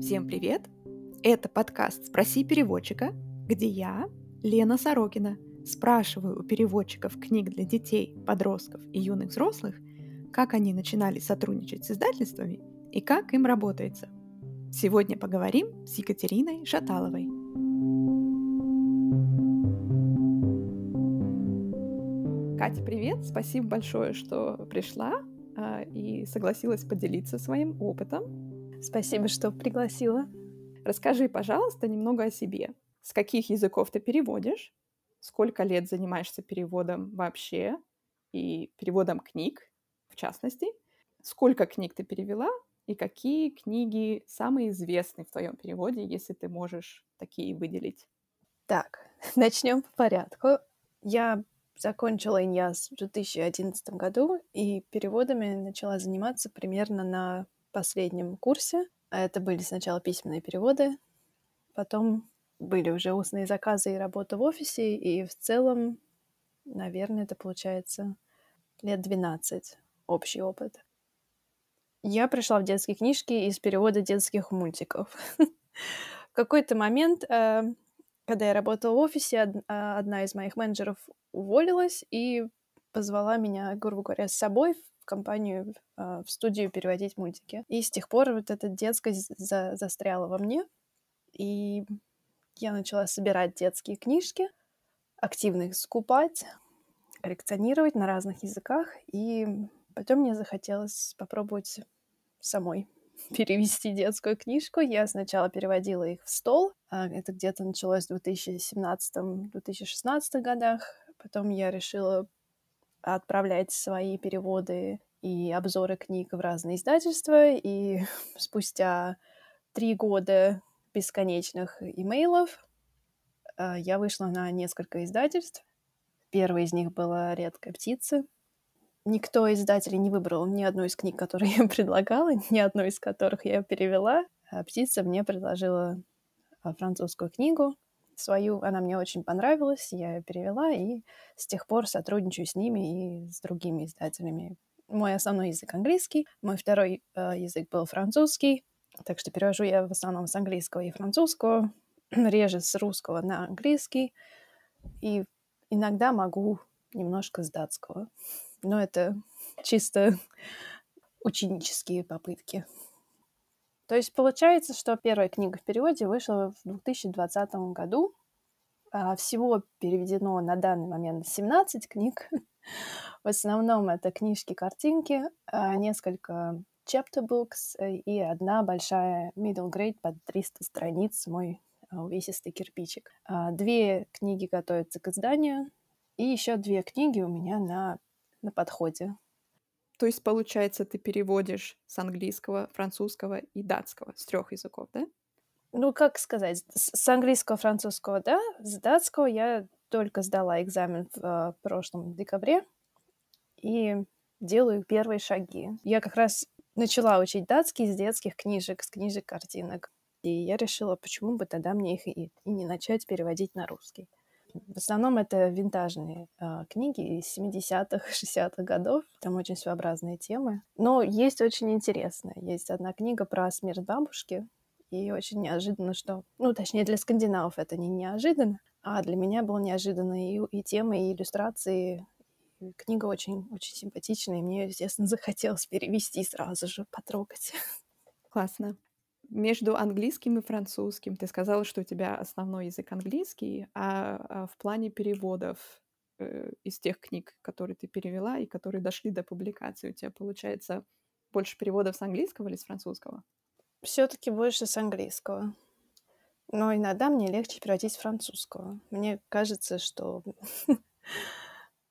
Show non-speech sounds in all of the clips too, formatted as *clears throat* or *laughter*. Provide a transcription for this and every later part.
Всем привет! Это подкаст «Спроси переводчика», где я, Лена Сорокина, спрашиваю у переводчиков книг для детей, подростков и юных взрослых, как они начинали сотрудничать с издательствами и как им работается. Сегодня поговорим с Екатериной Шаталовой. Катя, привет! Спасибо большое, что пришла а, и согласилась поделиться своим опытом Спасибо, что пригласила. Расскажи, пожалуйста, немного о себе. С каких языков ты переводишь? Сколько лет занимаешься переводом вообще? И переводом книг, в частности? Сколько книг ты перевела? И какие книги самые известные в твоем переводе, если ты можешь такие выделить? Так, *laughs* начнем по порядку. Я закончила ИНЯС в 2011 году и переводами начала заниматься примерно на последнем курсе. А это были сначала письменные переводы, потом были уже устные заказы и работа в офисе, и в целом, наверное, это получается лет 12 общий опыт. Я пришла в детские книжки из перевода детских мультиков. *laughs* В какой-то момент, э, когда я работала в офисе, а, одна из моих менеджеров уволилась и позвала меня, грубо говоря, с собой компанию, а, в студию переводить мультики. И с тех пор вот эта детскость за застряла во мне, и я начала собирать детские книжки, активно их скупать, коллекционировать на разных языках, и потом мне захотелось попробовать самой *laughs* перевести детскую книжку. Я сначала переводила их в стол. А, это где-то началось в 2017-2016 годах. Потом я решила отправлять свои переводы и обзоры книг в разные издательства, и *laughs* спустя три года бесконечных имейлов э, я вышла на несколько издательств. Первый из них была «Редкая птица». Никто из издателей не выбрал ни одну из книг, которые *laughs* я предлагала, ни одну из которых я перевела. А «Птица» мне предложила а, французскую книгу, свою, она мне очень понравилась, я ее перевела, и с тех пор сотрудничаю с ними и с другими издателями. Мой основной язык английский, мой второй э, язык был французский, так что перевожу я в основном с английского и французского, *clears throat* реже с русского на английский, и иногда могу немножко с датского, но это *laughs* чисто ученические попытки. То есть получается, что первая книга в переводе вышла в 2020 году. А всего переведено на данный момент 17 книг. *laughs* В основном это книжки-картинки, а несколько chapter books и одна большая middle grade под 300 страниц, мой а, увесистый кирпичик. Две книги готовятся к изданию, и еще две книги у меня на, на подходе. То есть, получается, ты переводишь с английского, французского и датского, с трех языков, да? Ну, как сказать, с английского, французского, да, с датского я только сдала экзамен в э, прошлом декабре и делаю первые шаги. Я как раз начала учить датский с детских книжек, с книжек картинок. И я решила, почему бы тогда мне их и, и не начать переводить на русский. В основном это винтажные э, книги из 70-х, 60-х *laughs* годов. Там очень своеобразные темы. Но есть очень интересно. Есть одна книга про смерть бабушки. И очень неожиданно, что... Ну, точнее, для скандинавов это не неожиданно. А для меня было неожиданно и, и темы, и иллюстрации. Книга очень, очень симпатичная. И мне, естественно, захотелось перевести сразу же, потрогать. *laughs* Классно между английским и французским. Ты сказала, что у тебя основной язык английский, а, а в плане переводов э, из тех книг, которые ты перевела и которые дошли до публикации, у тебя получается больше переводов с английского или с французского? Все-таки больше с английского. Но иногда мне легче переводить с французского. Мне кажется, что *laughs*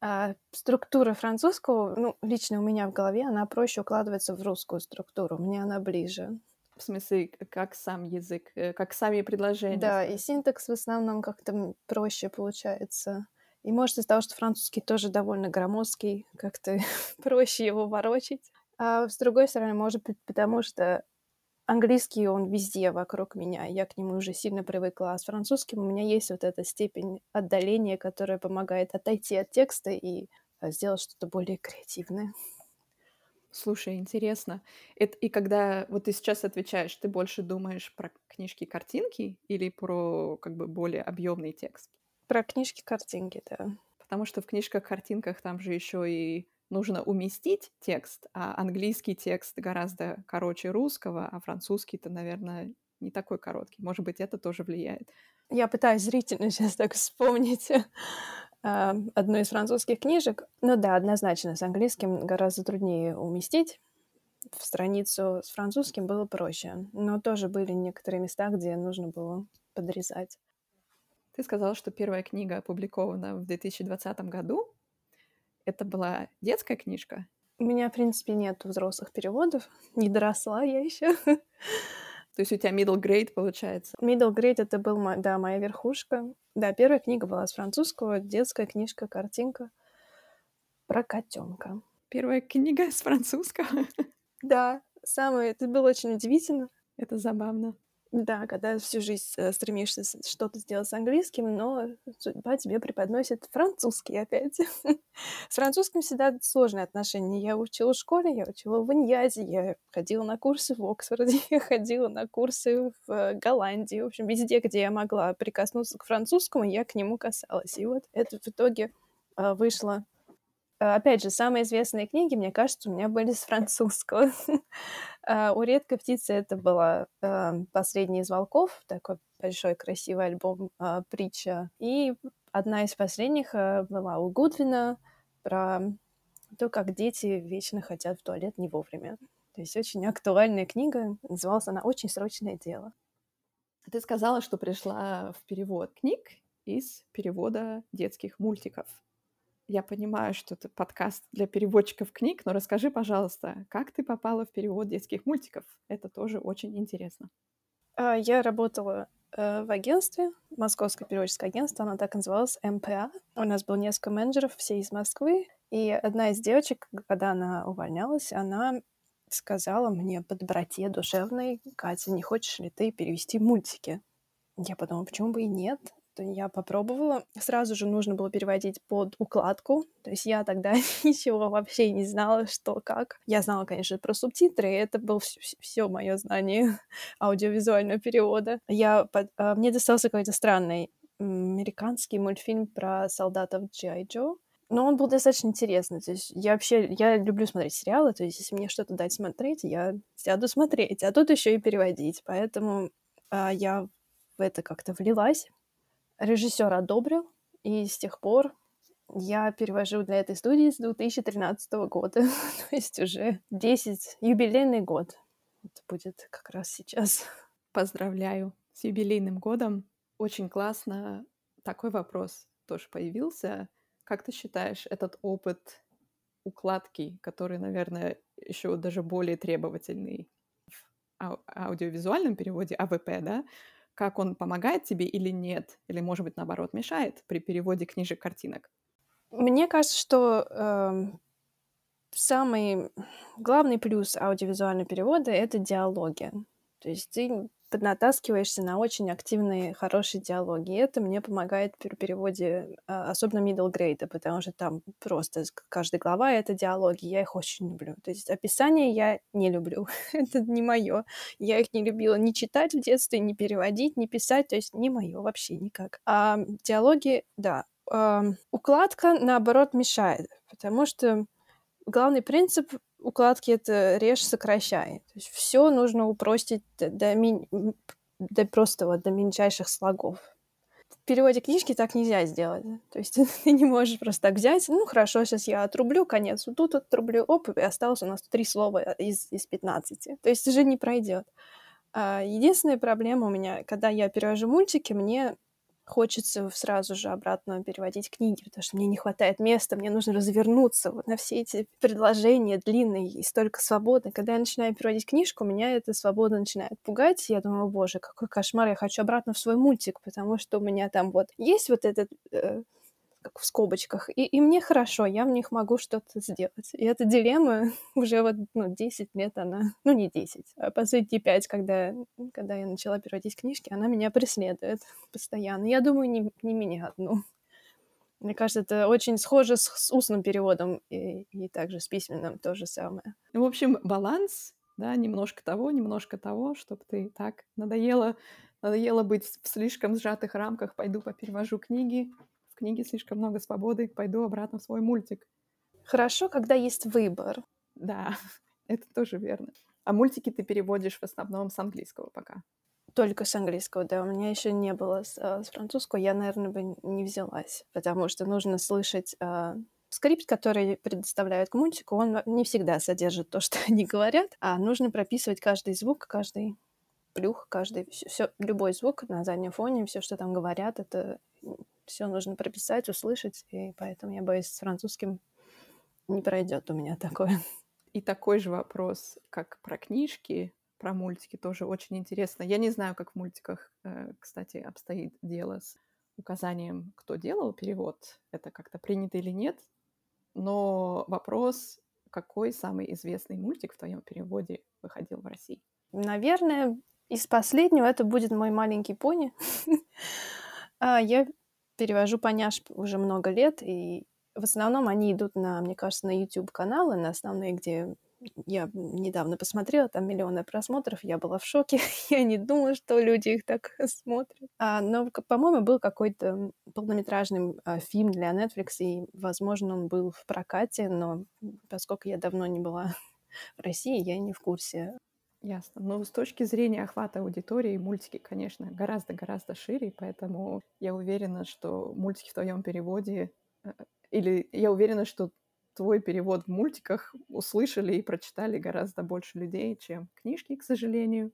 а, структура французского, ну, лично у меня в голове, она проще укладывается в русскую структуру. Мне она ближе. В смысле, как сам язык, э, как сами предложения. Да, и синтекс в основном как-то проще получается. И может из-за того, что французский тоже довольно громоздкий, как-то *laughs* проще его ворочить. А с другой стороны, может быть, потому что английский, он везде вокруг меня, я к нему уже сильно привыкла, а с французским у меня есть вот эта степень отдаления, которая помогает отойти от текста и сделать что-то более креативное. Слушай, интересно. Это, и когда вот ты сейчас отвечаешь, ты больше думаешь про книжки-картинки или про как бы более объемный текст? Про книжки-картинки, да. Потому что в книжках-картинках там же еще и нужно уместить текст, а английский текст гораздо короче русского, а французский-то, наверное, не такой короткий. Может быть, это тоже влияет. Я пытаюсь зрительно сейчас *laughs* так вспомнить а, одну из французских книжек. Ну да, однозначно, с английским гораздо труднее уместить. В страницу с французским было проще. Но тоже были некоторые места, где нужно было подрезать. Ты сказала, что первая книга опубликована в 2020 году. Это была детская книжка? У меня, в принципе, нет взрослых переводов. Не доросла я еще. *laughs* То есть у тебя middle grade получается? Middle grade это был, да, моя верхушка. Да, первая книга была с французского, детская книжка, картинка про котенка. Первая книга с французского? Да, самое, это было очень удивительно. Это забавно. Да, когда всю жизнь э, стремишься что-то сделать с английским, но судьба тебе преподносит французский опять. С французским всегда сложные отношения. Я учила в школе, я учила в Иньязе, я ходила на курсы в Оксфорде, *laughs* я ходила на курсы в э, Голландии. В общем, везде, где я могла прикоснуться к французскому, я к нему касалась. И вот это в итоге э, вышло опять же, самые известные книги, мне кажется, у меня были с французского. *laughs* А, у редкой птицы это была э, «Последний из волков», такой большой красивый альбом а, притча. И одна из последних была у Гудвина про то, как дети вечно хотят в туалет не вовремя. То есть очень актуальная книга. Называлась она «Очень срочное дело». Ты сказала, что пришла в перевод книг из перевода детских мультиков. Я понимаю, что это подкаст для переводчиков книг, но расскажи, пожалуйста, как ты попала в перевод детских мультиков? Это тоже очень интересно. А, я работала э, в агентстве, Московское переводческое агентство, оно так называлось, МПА. У нас было несколько менеджеров, все из Москвы. И одна из девочек, когда она увольнялась, она сказала мне по доброте душевной, Катя, не хочешь ли ты перевести мультики? Я подумала, почему бы и нет? Я попробовала. Сразу же нужно было переводить под укладку. То есть я тогда *laughs* ничего вообще не знала, что как. Я знала, конечно, про субтитры, это было все мое знание *laughs* аудиовизуального перевода. Я под... А, мне достался какой-то странный американский мультфильм про солдатов Джай Джо. Но он был достаточно интересный. То есть я вообще, я люблю смотреть сериалы, то есть если мне что-то дать смотреть, я сяду смотреть, а тут еще и переводить. Поэтому а, я в это как-то влилась. Режиссер одобрил, и с тех пор я перевожу для этой студии с 2013 года, *laughs* то есть уже 10, юбилейный год. Это будет как раз сейчас. Поздравляю с юбилейным годом. Очень классно. Такой вопрос тоже появился. Как ты считаешь, этот опыт укладки, который, наверное, еще даже более требовательный в аудиовизуальном переводе АВП, да, как он помогает тебе или нет, или, может быть, наоборот, мешает при переводе книжек-картинок? Мне кажется, что э, самый главный плюс аудиовизуального перевода — это диалоги. То есть ты поднатаскиваешься на очень активные, хорошие диалоги. И это мне помогает при переводе, а, особенно middle grade, потому что там просто каждая глава — это диалоги. Я их очень люблю. То есть описание я не люблю. *laughs* это не мое. Я их не любила ни читать в детстве, ни переводить, ни писать. То есть не мое вообще никак. А диалоги, да. Укладка, наоборот, мешает, потому что главный принцип укладки это режь, сокращай. То есть все нужно упростить до, до, ми... до просто вот до мельчайших слогов. В переводе книжки так нельзя сделать. То есть *laughs* ты не можешь просто так взять, ну хорошо, сейчас я отрублю конец, вот тут отрублю, оп, и осталось у нас три слова из, из 15. То есть уже не пройдет. А единственная проблема у меня, когда я перевожу мультики, мне хочется сразу же обратно переводить книги, потому что мне не хватает места, мне нужно развернуться вот на все эти предложения длинные и столько свободы. Когда я начинаю переводить книжку, меня эта свобода начинает пугать. Я думаю, боже, какой кошмар, я хочу обратно в свой мультик, потому что у меня там вот есть вот этот э, в скобочках, и, и мне хорошо, я в них могу что-то сделать. И эта дилемма *laughs* уже вот ну, 10 лет она, ну не 10, а последние 5, когда, когда я начала переводить книжки, она меня преследует *laughs* постоянно. Я думаю, не, не меня одну. Мне кажется, это очень схоже с, с устным переводом и, и также с письменным то же самое. Ну, в общем, баланс, да, немножко того, немножко того, чтобы ты так надоело, надоело быть в слишком сжатых рамках, пойду поперевожу книги, книге слишком много свободы, пойду обратно в свой мультик. Хорошо, когда есть выбор. Да, *laughs* это тоже верно. А мультики ты переводишь в основном с английского пока? Только с английского, да. У меня еще не было с, а, с французского, я, наверное, бы не взялась, потому что нужно слышать а, скрипт, который предоставляют к мультику, он не всегда содержит то, *laughs* что они говорят, а нужно прописывать каждый звук, каждый плюх, каждый все любой звук на заднем фоне, все, что там говорят, это все нужно прописать, услышать, и поэтому я боюсь, с французским не пройдет у меня такое. *laughs* И такой же вопрос, как про книжки про мультики тоже очень интересно. Я не знаю, как в мультиках, э, кстати, обстоит дело с указанием, кто делал перевод. Это как-то принято или нет. Но вопрос, какой самый известный мультик в твоем переводе выходил в России? Наверное, из последнего это будет «Мой маленький пони». *laughs* А, я перевожу поняш уже много лет, и в основном они идут на, мне кажется, на YouTube-каналы, на основные, где я недавно посмотрела, там миллионы просмотров, я была в шоке. *laughs* я не думала, что люди их так *laughs* смотрят. А, но, по-моему, был какой-то полнометражный а, фильм для Netflix, и, возможно, он был в прокате, но поскольку я давно не была *laughs* в России, я не в курсе. Ясно. Но с точки зрения охвата аудитории, мультики, конечно, гораздо-гораздо шире, поэтому я уверена, что мультики в твоем переводе э, или я уверена, что твой перевод в мультиках услышали и прочитали гораздо больше людей, чем книжки, к сожалению.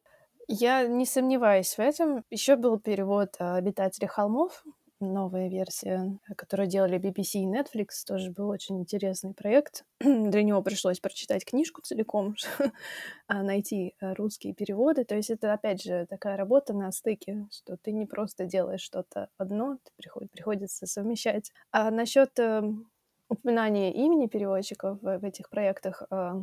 Я не сомневаюсь в этом. Еще был перевод «Обитатели холмов», новая версия, которую делали BBC и Netflix, тоже был очень интересный проект. *clears throat* Для него пришлось прочитать книжку целиком, *laughs* а найти э, русские переводы. То есть это, опять же, такая работа на стыке, что ты не просто делаешь что-то одно, ты приходится совмещать. А насчет эм, упоминание имени переводчиков в, в этих проектах. А,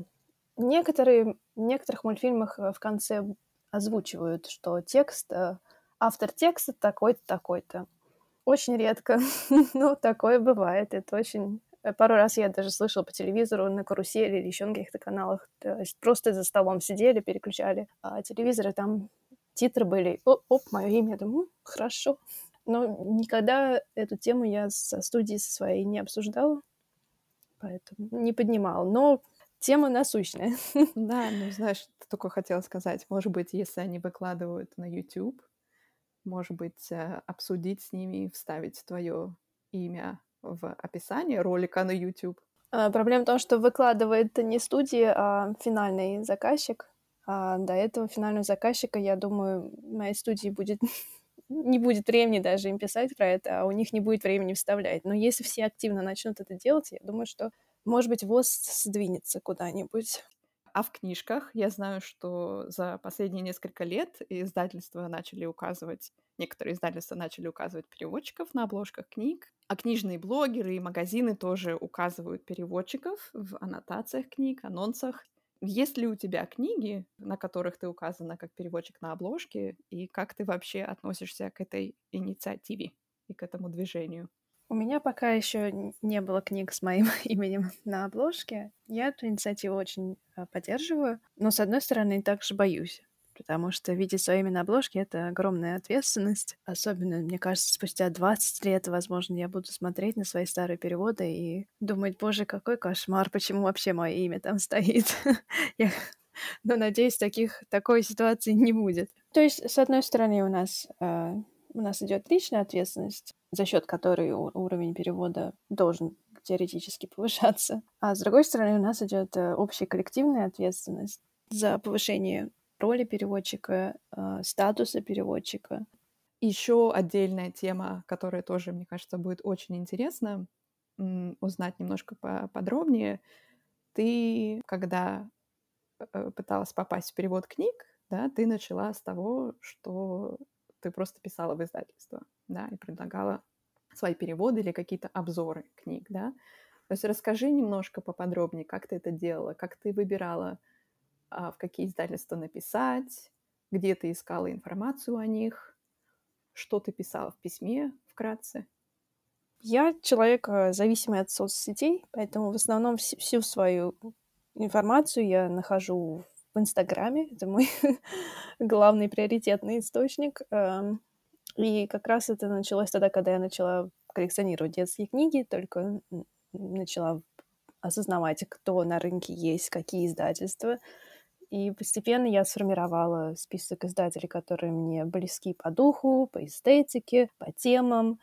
некоторые, в некоторых мультфильмах э, в конце озвучивают, что текст, э, автор текста такой-то, такой-то. Очень редко, *laughs* но такое бывает. Это очень... Э, пару раз я даже слышала по телевизору на карусели или еще на каких-то каналах. То есть просто за столом сидели, переключали а телевизоры, там титры были. Оп, оп мое имя. Я думаю, хорошо. Но никогда эту тему я со студией со своей не обсуждала поэтому не поднимал. Но тема насущная. *laughs* Да, ну знаешь, только хотела сказать, может быть, если они выкладывают на YouTube, может быть, э, обсудить с ними, вставить твое имя в описание ролика на YouTube. А, проблема в том, что выкладывает не студия, а финальный заказчик. А до этого финального заказчика, я думаю, моей студии будет *laughs* не будет времени даже им писать про это, а у них не будет времени вставлять. Но если все активно начнут это делать, я думаю, что, может быть, ВОЗ сдвинется куда-нибудь. А в книжках я знаю, что за последние несколько лет издательства начали указывать, некоторые издательства начали указывать переводчиков на обложках книг, а книжные блогеры и магазины тоже указывают переводчиков в аннотациях книг, анонсах. Есть ли у тебя книги, на которых ты указана как переводчик на обложке, и как ты вообще относишься к этой инициативе и к этому движению? У меня пока еще не было книг с моим *laughs* именем на обложке. Я эту инициативу очень а, поддерживаю, но, с одной стороны, также боюсь потому что видеть свое имя на обложке — это огромная ответственность. Особенно, мне кажется, спустя 20 лет, возможно, я буду смотреть на свои старые переводы и думать, боже, какой кошмар, почему вообще мое имя там стоит. *laughs* я... Но, надеюсь, таких, такой ситуации не будет. То есть, с одной стороны, у нас, э, у нас идет личная ответственность, за счет которой уровень перевода должен теоретически повышаться. *laughs* А с другой стороны, у нас идет э, общая коллективная ответственность за повышение роли переводчика, э, статуса переводчика. Еще отдельная тема, которая тоже, мне кажется, будет очень интересно узнать немножко подробнее. Ты, когда э, пыталась попасть в перевод книг, да, ты начала с того, что ты просто писала в издательство, да, и предлагала свои переводы или какие-то обзоры книг, да. То есть расскажи немножко поподробнее, как ты это делала, как ты выбирала а, в какие издательства написать, где ты искала информацию о них, что ты писала в письме вкратце. Я человек, э, зависимый от соцсетей, поэтому в основном всю свою информацию я нахожу в Инстаграме. Это мой *laughs* главный приоритетный источник. Эм, и как раз это началось тогда, когда я начала коллекционировать детские книги, только начала осознавать, кто на рынке есть, какие издательства. И постепенно я сформировала список издателей, которые мне близки по духу, по эстетике, по темам.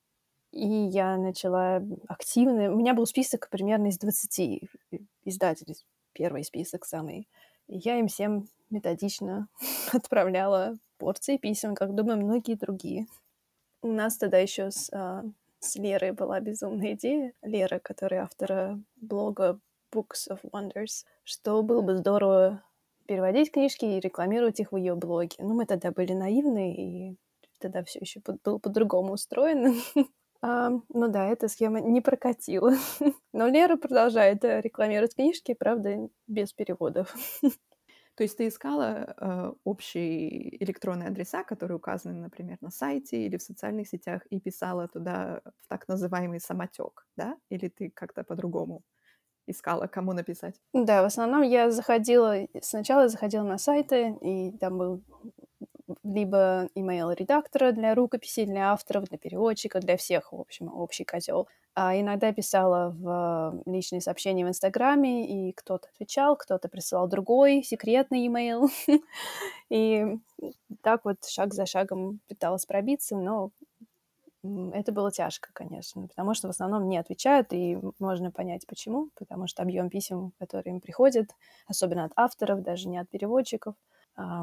И я начала активно... У меня был список примерно из 20 издателей, первый список самый. Я им всем методично *laughs* отправляла порции писем, как, думаю, многие другие. У нас тогда еще с, а, с Лерой была безумная идея. Лера, которая автора блога Books of Wonders, что было бы здорово переводить книжки и рекламировать их в ее блоге. Ну, мы тогда были наивны, и тогда все еще было по-другому устроено. *laughs* а, ну да, эта схема не прокатила. *laughs* Но Лера продолжает э, рекламировать книжки, правда, без переводов. *laughs* То есть ты искала э, общие электронные адреса, которые указаны, например, на сайте или в социальных сетях, и писала туда в так называемый самотек, да? Или ты как-то по-другому искала, кому написать? Да, в основном я заходила, сначала заходила на сайты, и там был либо email редактора для рукописей, для авторов, для переводчика, для всех, в общем, общий котел. А иногда писала в личные сообщения в Инстаграме, и кто-то отвечал, кто-то присылал другой секретный email. *laughs* И так вот шаг за шагом пыталась пробиться, но это было тяжко, конечно, потому что в основном не отвечают, и можно понять, почему, потому что объем писем, которые им приходят, особенно от авторов, даже не от переводчиков,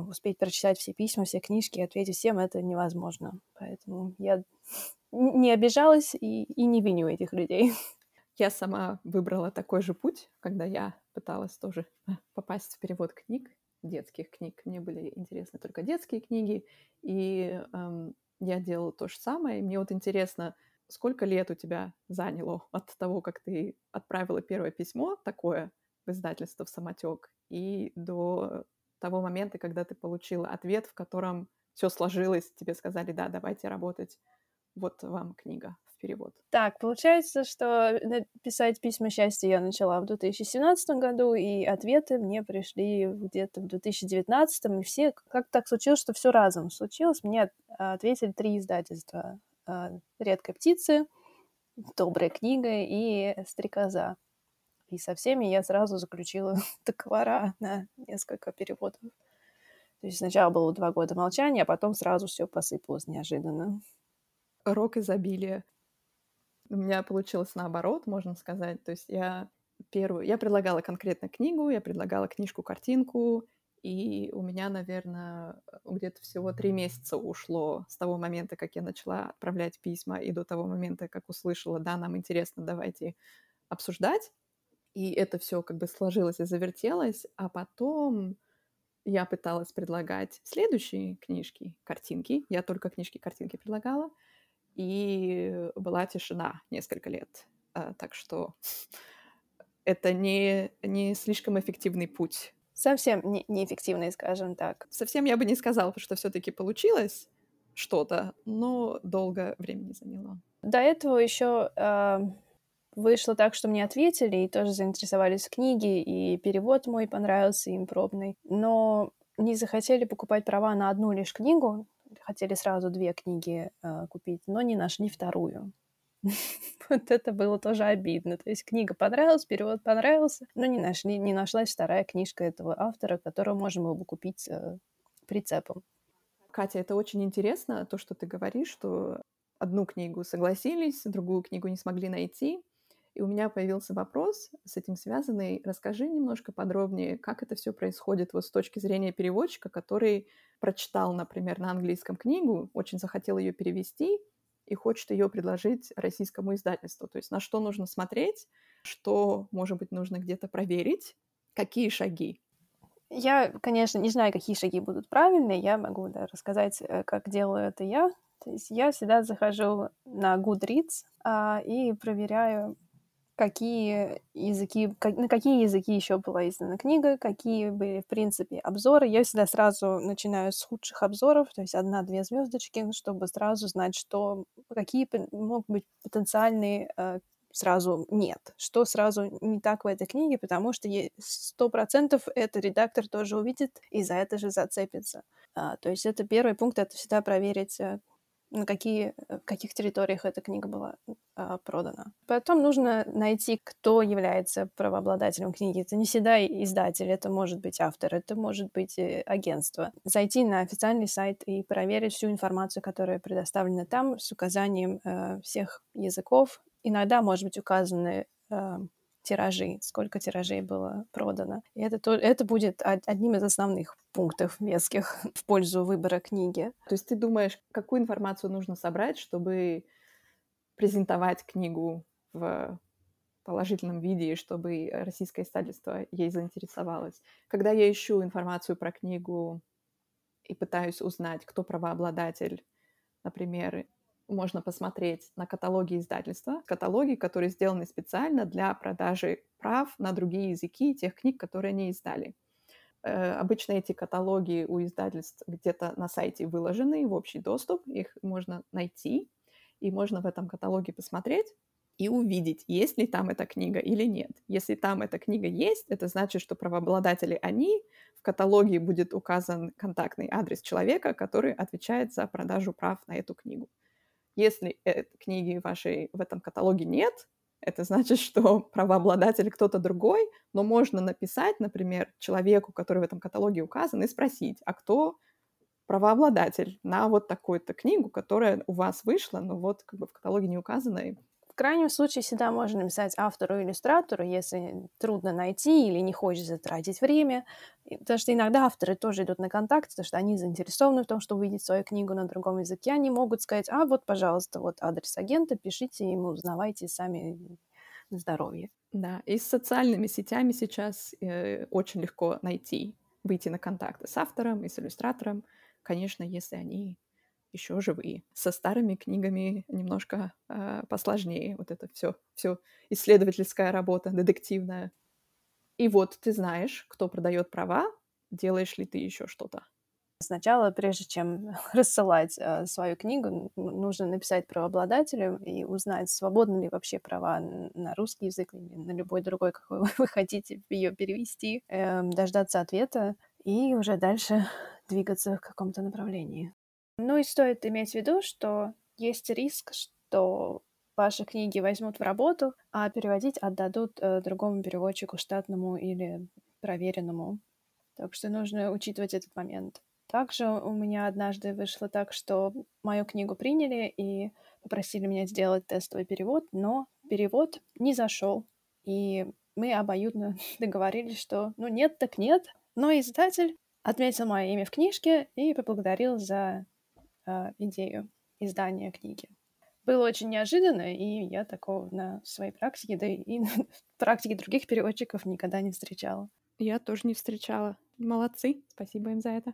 успеть прочитать все письма, все книжки и ответить всем это невозможно. Поэтому я *laughs* не обижалась и, и не виню этих людей. *laughs* Я сама выбрала такой же путь, когда я пыталась тоже *laughs* попасть в перевод книг, детских книг. Мне были интересны только детские книги, и эм, я делала то же самое. И мне вот интересно, сколько лет у тебя заняло от того, как ты отправила первое письмо такое в издательство в самотек, и до того момента, когда ты получила ответ, в котором все сложилось, тебе сказали, да, давайте работать, вот вам книга в перевод. Так, получается, что писать письма счастья я начала в 2017 году, и ответы мне пришли где-то в 2019, и все, как так случилось, что все разом случилось, мне ответили три издательства. А, «Редкая птица», «Добрая книга» и «Стрекоза». И со всеми я сразу заключила *laughs* договора на несколько переводов. То есть сначала было два года молчания, а потом сразу все посыпалось неожиданно. Рок изобилия. У меня получилось наоборот, можно сказать. То есть я первую... Я предлагала конкретно книгу, я предлагала книжку-картинку, и у меня, наверное, где-то всего три месяца ушло с того момента, как я начала отправлять письма, и до того момента, как услышала, да, нам интересно, давайте обсуждать и это все как бы сложилось и завертелось, а потом я пыталась предлагать следующие книжки, картинки. Я только книжки-картинки предлагала, и была тишина несколько лет. А, так что это не, не слишком эффективный путь. Совсем не, неэффективный, скажем так. Совсем я бы не сказала, что все-таки получилось что-то, но долго времени заняло. До этого еще э, Вышло так, что мне ответили и тоже заинтересовались в книге, и перевод мой понравился им пробный. Но не захотели покупать права на одну лишь книгу, хотели сразу две книги э, купить, но не нашли вторую. *laughs* Вот это было тоже обидно. То есть книга понравилась, перевод понравился, но не нашли, не нашлась вторая книжка этого автора, которую можно было бы купить э, прицепом. Катя, это очень интересно, то, что ты говоришь, что одну книгу согласились, другую книгу не смогли найти. И у меня появился вопрос с этим связанный. Расскажи немножко подробнее, как это все происходит вот с точки зрения переводчика, который прочитал, например, на английском книгу, очень захотел ее перевести и хочет ее предложить российскому издательству. То есть на что нужно смотреть, что, может быть, нужно где-то проверить, какие шаги. Я, конечно, не знаю, какие шаги будут правильные. Я могу да, рассказать, э, как делаю это я. То есть я всегда захожу на Goodreads а, и проверяю какие языки, как, на какие языки еще была издана книга, какие были, в принципе, обзоры. Я всегда сразу начинаю с худших обзоров, то есть одна-две звездочки, чтобы сразу знать, что какие могут быть потенциальные э, сразу нет, что сразу не так в этой книге, потому что сто процентов это редактор тоже увидит и за это же зацепится. А, то есть это первый пункт, это всегда проверить, э, на какие, в каких территориях эта книга была а, продана. Потом нужно найти, кто является правообладателем книги. Это не всегда издатель, это может быть автор, это может быть э, агентство. Зайти на официальный сайт и проверить всю информацию, которая предоставлена там, с указанием э, всех языков иногда, может быть, указаны э, тиражи, сколько тиражей было продано. И это, то, это будет одним из основных пунктов веских *laughs* в пользу выбора книги. То есть ты думаешь, какую информацию нужно собрать, чтобы презентовать книгу в положительном виде, и чтобы российское издательство ей заинтересовалось. Когда я ищу информацию про книгу и пытаюсь узнать, кто правообладатель, например, можно посмотреть на каталоги издательства, каталоги, которые сделаны специально для продажи прав на другие языки тех книг, которые они издали. Э, обычно эти каталоги у издательств где-то на сайте выложены в общий доступ, их можно найти, и можно в этом каталоге посмотреть и увидеть, есть ли там эта книга или нет. Если там эта книга есть, это значит, что правообладатели они, в каталоге будет указан контактный адрес человека, который отвечает за продажу прав на эту книгу. Если книги вашей в этом каталоге нет, это значит, *laughs* что правообладатель кто-то другой, но можно написать, например, человеку, который в этом каталоге указан, и спросить, а кто правообладатель на вот такую-то книгу, которая у вас вышла, но вот как бы в каталоге не указана, в крайнем случае всегда можно написать автору иллюстратору, если трудно найти или не хочется тратить время. Потому что иногда авторы тоже идут на контакт, потому что они заинтересованы в том, чтобы увидеть свою книгу на другом языке. Они могут сказать, а вот, пожалуйста, вот адрес агента, пишите ему, узнавайте сами здоровье. Да, и с социальными сетями сейчас э, очень легко найти, выйти на контакты с автором и с иллюстратором, конечно, если они еще живые. Со старыми книгами немножко э, посложнее. Вот это все, все исследовательская работа, детективная. И вот ты знаешь, кто продает права, делаешь ли ты еще что-то? Сначала, прежде чем *laughs* рассылать э, свою книгу, нужно написать правообладателю и узнать, свободны ли вообще права на русский язык или на любой другой, какой *laughs* вы хотите ее перевести, э, дождаться ответа и уже дальше *laughs* двигаться в каком-то направлении. Ну и стоит иметь в виду, что есть риск, что ваши книги возьмут в работу, а переводить отдадут э, другому переводчику штатному или проверенному. Так что нужно учитывать этот момент. Также у меня однажды вышло так, что мою книгу приняли и попросили меня сделать тестовый перевод, но перевод не зашел. И мы обоюдно *laughs* договорились, что ну нет так нет. Но издатель отметил мое имя в книжке и поблагодарил за э, идею издания книги. Было очень неожиданно, и я такого на своей практике, да и *laughs* на практике других переводчиков никогда не встречала. Я тоже не встречала. Молодцы, спасибо им за это.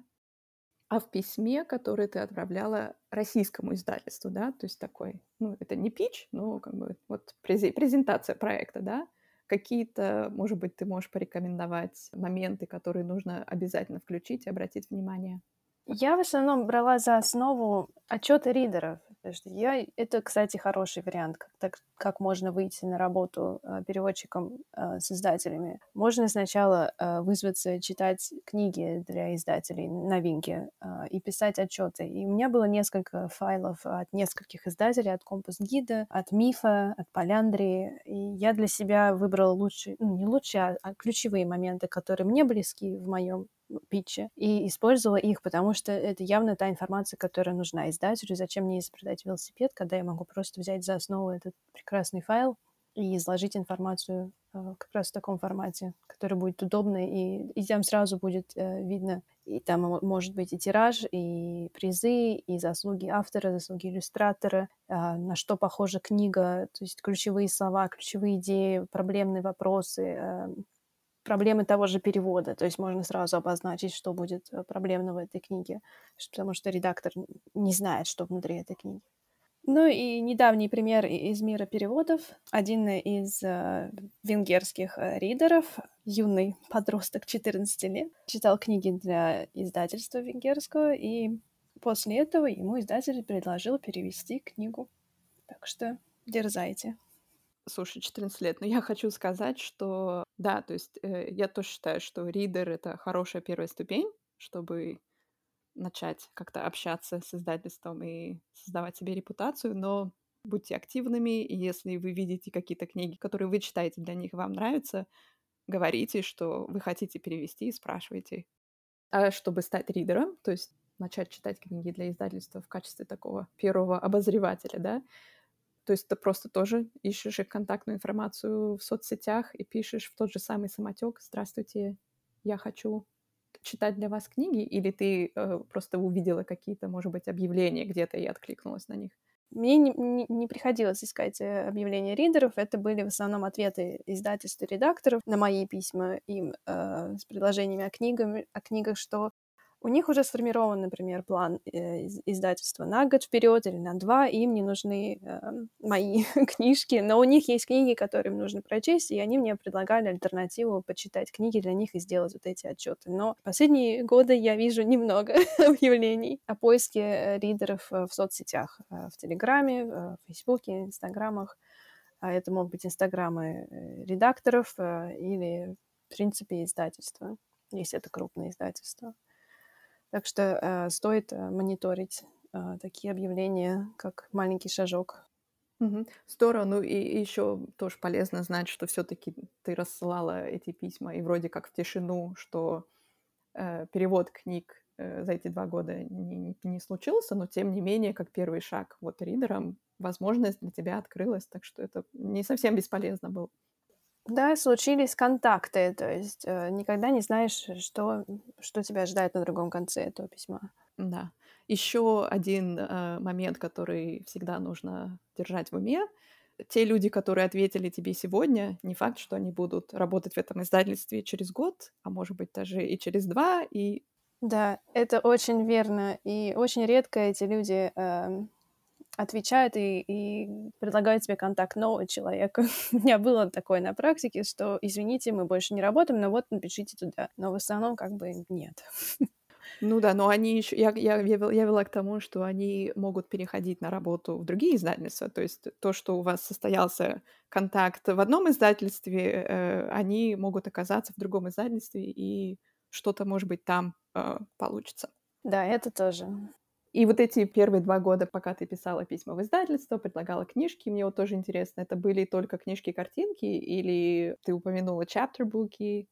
А в письме, которое ты отправляла российскому издательству, да, то есть такой, ну, это не пич, но как бы вот презентация проекта, да, какие-то, может быть, ты можешь порекомендовать моменты, которые нужно обязательно включить и обратить внимание? Я в основном брала за основу отчеты ридеров. Я, это, кстати, хороший вариант, как, так, как можно выйти на работу э, переводчиком э, с издателями. Можно сначала э, вызваться читать книги для издателей, новинки, э, и писать отчеты. И у меня было несколько файлов от нескольких издателей, от Компас Гида, от Мифа, от Поляндрии. И я для себя выбрала лучшие, ну, не лучшие, а, а ключевые моменты, которые мне близки в моем питче и использовала их, потому что это явно та информация, которая нужна издателю. Зачем мне изобретать велосипед, когда я могу просто взять за основу этот прекрасный файл и изложить информацию э, как раз в таком формате, который будет удобный, и, и там сразу будет э, видно, и там может быть и тираж, и призы, и заслуги автора, заслуги иллюстратора, э, на что похожа книга, то есть ключевые слова, ключевые идеи, проблемные вопросы, э, проблемы того же перевода. То есть можно сразу обозначить, что будет э, проблемно в этой книге, потому что редактор не знает, что внутри этой книги. Ну и недавний пример из мира переводов. Один из э, венгерских э, ридеров, юный подросток 14 лет, читал книги для издательства венгерского, и после этого ему издатель предложил перевести книгу. Так что дерзайте. Слушай, 14 лет. Но я хочу сказать, что да, то есть э, я тоже считаю, что ридер — это хорошая первая ступень, чтобы начать как-то общаться с издательством и создавать себе репутацию, но будьте активными, и если вы видите какие-то книги, которые вы читаете, для них вам нравятся, говорите, что вы хотите перевести и спрашивайте. А чтобы стать ридером, то есть начать читать книги для издательства в качестве такого первого обозревателя, да, то есть ты просто тоже ищешь их контактную информацию в соцсетях и пишешь в тот же самый самотек «Здравствуйте, я хочу читать для вас книги», или ты э, просто увидела какие-то, может быть, объявления где-то и откликнулась на них? Мне не, не, не приходилось искать э, объявления ридеров, это были в основном ответы издательств и редакторов на мои письма им э, с предложениями о, книгах, о книгах, что у них уже сформирован, например, план э, издательства на год вперед или на два, им не нужны э, мои *laughs* книжки, но у них есть книги, которые им нужно прочесть, и они мне предлагали альтернативу почитать книги для них и сделать вот эти отчеты. Но последние годы я вижу немного *laughs* объявлений о поиске э, ридеров э, в соцсетях, в Телеграме, в Фейсбуке, Инстаграмах. А это могут быть инстаграмы редакторов или, в принципе, издательства, если это крупное издательство. Так что э, стоит э, мониторить э, такие объявления, как маленький шажок. Угу. Здорово. Ну и, еще тоже полезно знать, что все-таки ты рассылала эти письма и вроде как в тишину, что э, перевод книг э, за эти два года не, не, не случился, но тем не менее, как первый шаг вот ридером, возможность для тебя открылась, так что это не совсем бесполезно было. Да, случились контакты, то есть э, никогда не знаешь, что, что тебя ждает на другом конце этого письма. Да. Еще один э, момент, который всегда нужно держать в уме. Те люди, которые ответили тебе сегодня, не факт, что они будут работать в этом издательстве через год, а может быть даже и через два. И... Да, это очень верно. И очень редко эти люди э, отвечают и, и предлагают тебе контакт нового человека. *laughs* У меня было такое на практике, что, извините, мы больше не работаем, но вот напишите туда. Но в основном как бы нет. Ну да, но они еще... Я, я, я, я вела к тому, что они могут переходить на работу в другие издательства. То есть то, что у вас состоялся контакт в одном издательстве, э, они могут оказаться в другом издательстве, и что-то, может быть, там э, получится. Да, это тоже. И вот эти первые два года, пока ты писала письма в издательство, предлагала книжки, мне вот тоже интересно, это были только книжки-картинки или ты упомянула chapter-буки,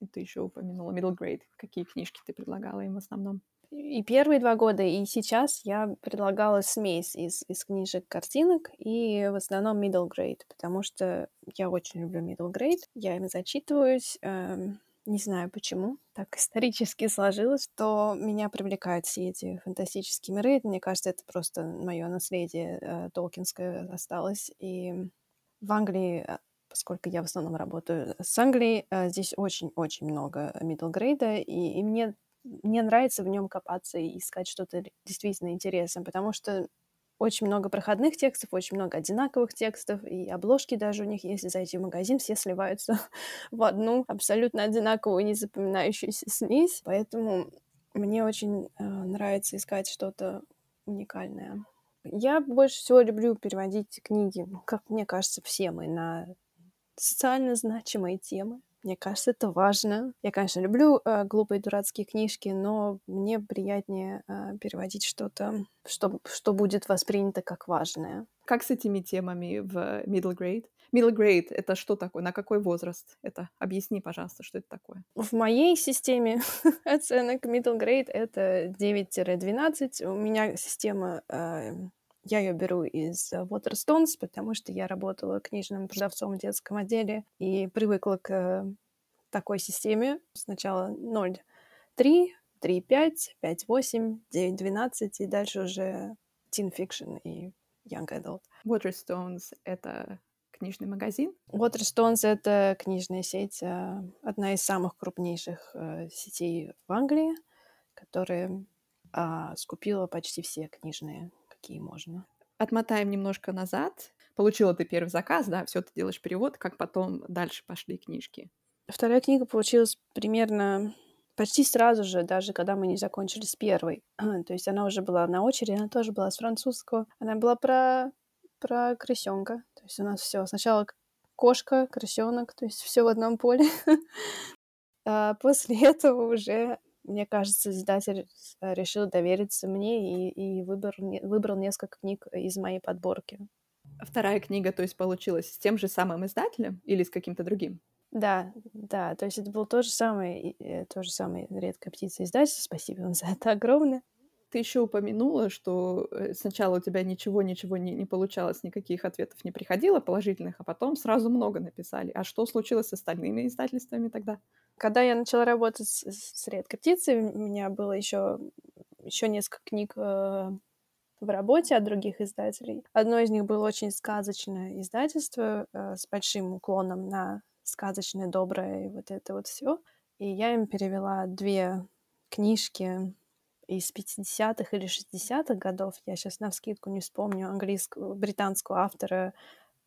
и ты еще упомянула middle grade. Какие книжки ты предлагала им в основном? И первые два года, и сейчас я предлагала смесь из, из книжек, картинок и в основном middle grade, потому что я очень люблю middle grade, я им зачитываюсь, эм, не знаю почему, так исторически сложилось, что меня привлекают все эти фантастические миры. Мне кажется, это просто мое наследие э, толкинское осталось. И в Англии, э, поскольку я в основном работаю с Англией, э, здесь очень-очень много middle grade, и, и мне, мне нравится в нем копаться и искать что-то действительно интересное, потому что очень много проходных текстов, очень много одинаковых текстов, и обложки даже у них, если зайти в магазин, все сливаются *laughs* в одну абсолютно одинаковую, незапоминающуюся смесь. Поэтому мне очень э, нравится искать что-то уникальное. Я больше всего люблю переводить книги, как мне кажется, все мы на социально значимые темы. Мне кажется, это важно. Я, конечно, люблю э, глупые дурацкие книжки, но мне приятнее э, переводить что-то, что, что будет воспринято как важное. Как с этими темами в middle grade? Middle grade — это что такое? На какой возраст это? Объясни, пожалуйста, что это такое. В моей системе *laughs* оценок middle grade — это 9-12. У меня система... Э, я ее беру из Waterstones, потому что я работала книжным продавцом в детском отделе и привыкла к такой системе. Сначала 0, 3, 3, 5, 5, 8, 9, 12 и дальше уже teen fiction и young adult. Waterstones — это книжный магазин? Waterstones — это книжная сеть, одна из самых крупнейших э, сетей в Англии, которая а, скупила почти все книжные какие можно. Отмотаем немножко назад. Получила ты первый заказ, да, все, ты делаешь перевод, как потом дальше пошли книжки? Вторая книга получилась примерно почти сразу же, даже когда мы не закончили с первой. *clears throat* То есть она уже была на очереди, она тоже была с французского. Она была про, про крысенка. То есть у нас все сначала кошка, крысенок, то есть все в одном поле. *laughs* а после этого уже, мне кажется, издатель э, решил довериться мне и, и выбрал, выбрал несколько книг из моей подборки. Вторая книга, то есть, получилась с тем же самым издателем или с каким-то другим? Да, да, то есть это был то же самое, э, то же самое редкая птица издательства. Спасибо вам за это огромное. Ты еще упомянула, что э, сначала у тебя ничего-ничего не, не получалось, никаких ответов не приходило положительных, а потом сразу много написали. А что случилось с остальными издательствами тогда? Когда я начала работать с, с редкой у меня было еще, еще несколько книг э, в работе от других издателей. Одно из них было очень сказочное издательство э, с большим уклоном на сказочное, доброе и вот это вот все. И я им перевела две книжки из 50-х или 60-х годов. Я сейчас на вскидку не вспомню английского, британского автора.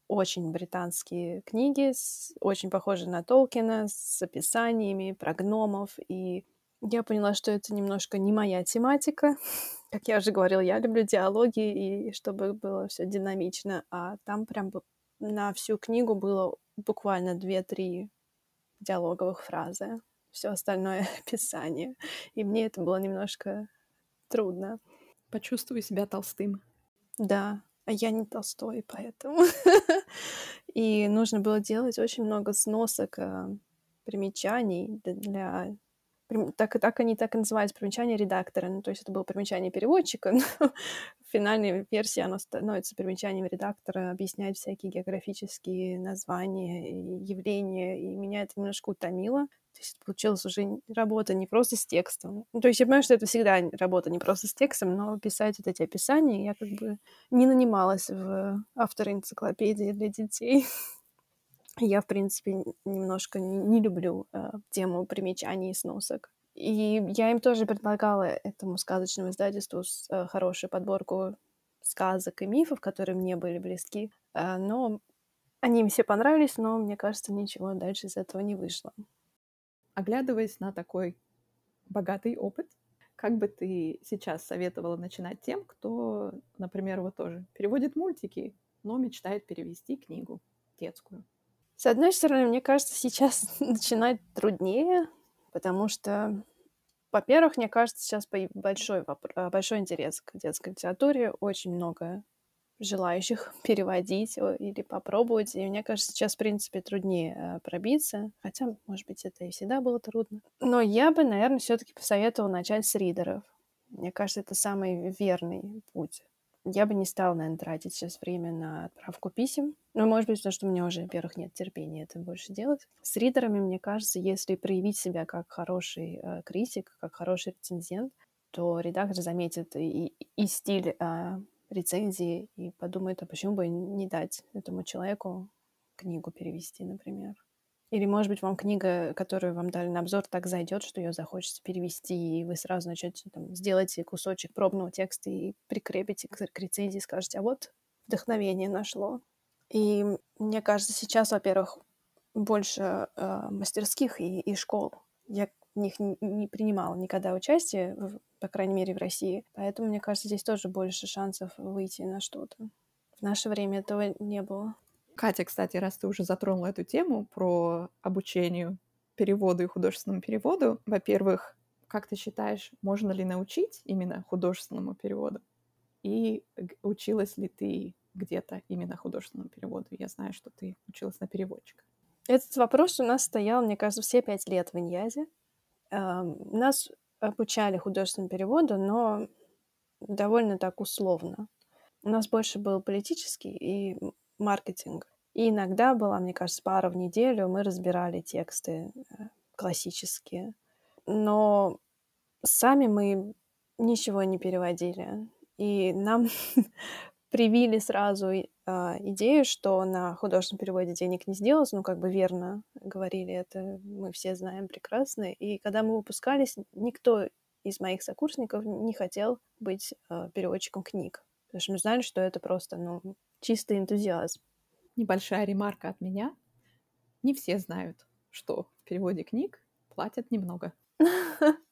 Очень британские книги, с, очень похожие на Толкина, с описаниями про гномов. И я поняла, что это немножко не моя тематика. *laughs* Как я уже говорила, я люблю диалоги, и чтобы было все динамично. А там прям на всю книгу было буквально две-три диалоговых фразы. Все остальное *laughs* описание. И мне это было немножко трудно. Почувствуй себя толстым. Да, а я не толстой, поэтому. *laughs* И нужно было делать очень много сносок, э, примечаний для так, так они так и называются, примечания редактора. Ну, то есть это было примечание переводчика, *laughs* но в финальной версии оно становится примечанием редактора, объясняет всякие географические названия и явления, и меня это немножко утомило. То есть получилась уже работа не просто с текстом. Ну, то есть я понимаю, что это всегда работа не просто с текстом, но писать вот эти описания я как бы не нанималась в авторы энциклопедии для детей. *laughs* Я, в принципе, немножко не люблю э, тему примечаний и сносок. И я им тоже предлагала этому сказочному издательству с, э, хорошую подборку сказок и мифов, которые мне были близки. Э, но они им все понравились, но, мне кажется, ничего дальше из этого не вышло. Оглядываясь на такой богатый опыт, как бы ты сейчас советовала начинать тем, кто, например, вот тоже переводит мультики, но мечтает перевести книгу детскую? С одной стороны, мне кажется, сейчас *laughs* начинать труднее, потому что, во-первых, мне кажется, сейчас большой, большой интерес к детской литературе, очень много желающих переводить или попробовать. И мне кажется, сейчас, в принципе, труднее э, пробиться. Хотя, может быть, это и всегда было трудно. Но я бы, наверное, все-таки посоветовала начать с ридеров. Мне кажется, это самый верный путь. Я бы не стала, наверное, тратить сейчас время на отправку писем. Ну, может быть, потому что у меня уже, во-первых, нет терпения это больше делать. С ридерами, мне кажется, если проявить себя как хороший э, критик, как хороший рецензент, то редактор заметит и, и стиль э, рецензии и подумает, а почему бы не дать этому человеку книгу перевести, например. Или, может быть, вам книга, которую вам дали на обзор, так зайдет, что ее захочется перевести, и вы сразу начнете там, сделайте кусочек пробного текста и прикрепите к, к рецензии, скажете, а вот вдохновение нашло. И мне кажется, сейчас, во-первых, больше э, мастерских и, и школ. Я в них не, принимала никогда участие, по крайней мере, в России. Поэтому, мне кажется, здесь тоже больше шансов выйти на что-то. В наше время этого не было. Катя, кстати, раз ты уже затронула эту тему про обучение переводу и художественному переводу, во-первых, как ты считаешь, можно ли научить именно художественному переводу? И училась ли ты где-то именно художественному переводу? Я знаю, что ты училась на переводчика. Этот вопрос у нас стоял, мне кажется, все пять лет в Иньязе. Нас обучали художественному переводу, но довольно так условно. У нас больше был политический и маркетинг. И иногда была, мне кажется, пара в неделю, мы разбирали тексты э, классические. Но сами мы ничего не переводили. И нам *laughs* привили сразу э, идею, что на художественном переводе денег не сделать, ну, как бы верно говорили, это мы все знаем прекрасно. И когда мы выпускались, никто из моих сокурсников не хотел быть э, переводчиком книг Потому что мы знали, что это просто, ну, чистый энтузиазм. Небольшая ремарка от меня. Не все знают, что в переводе книг платят немного. *laughs*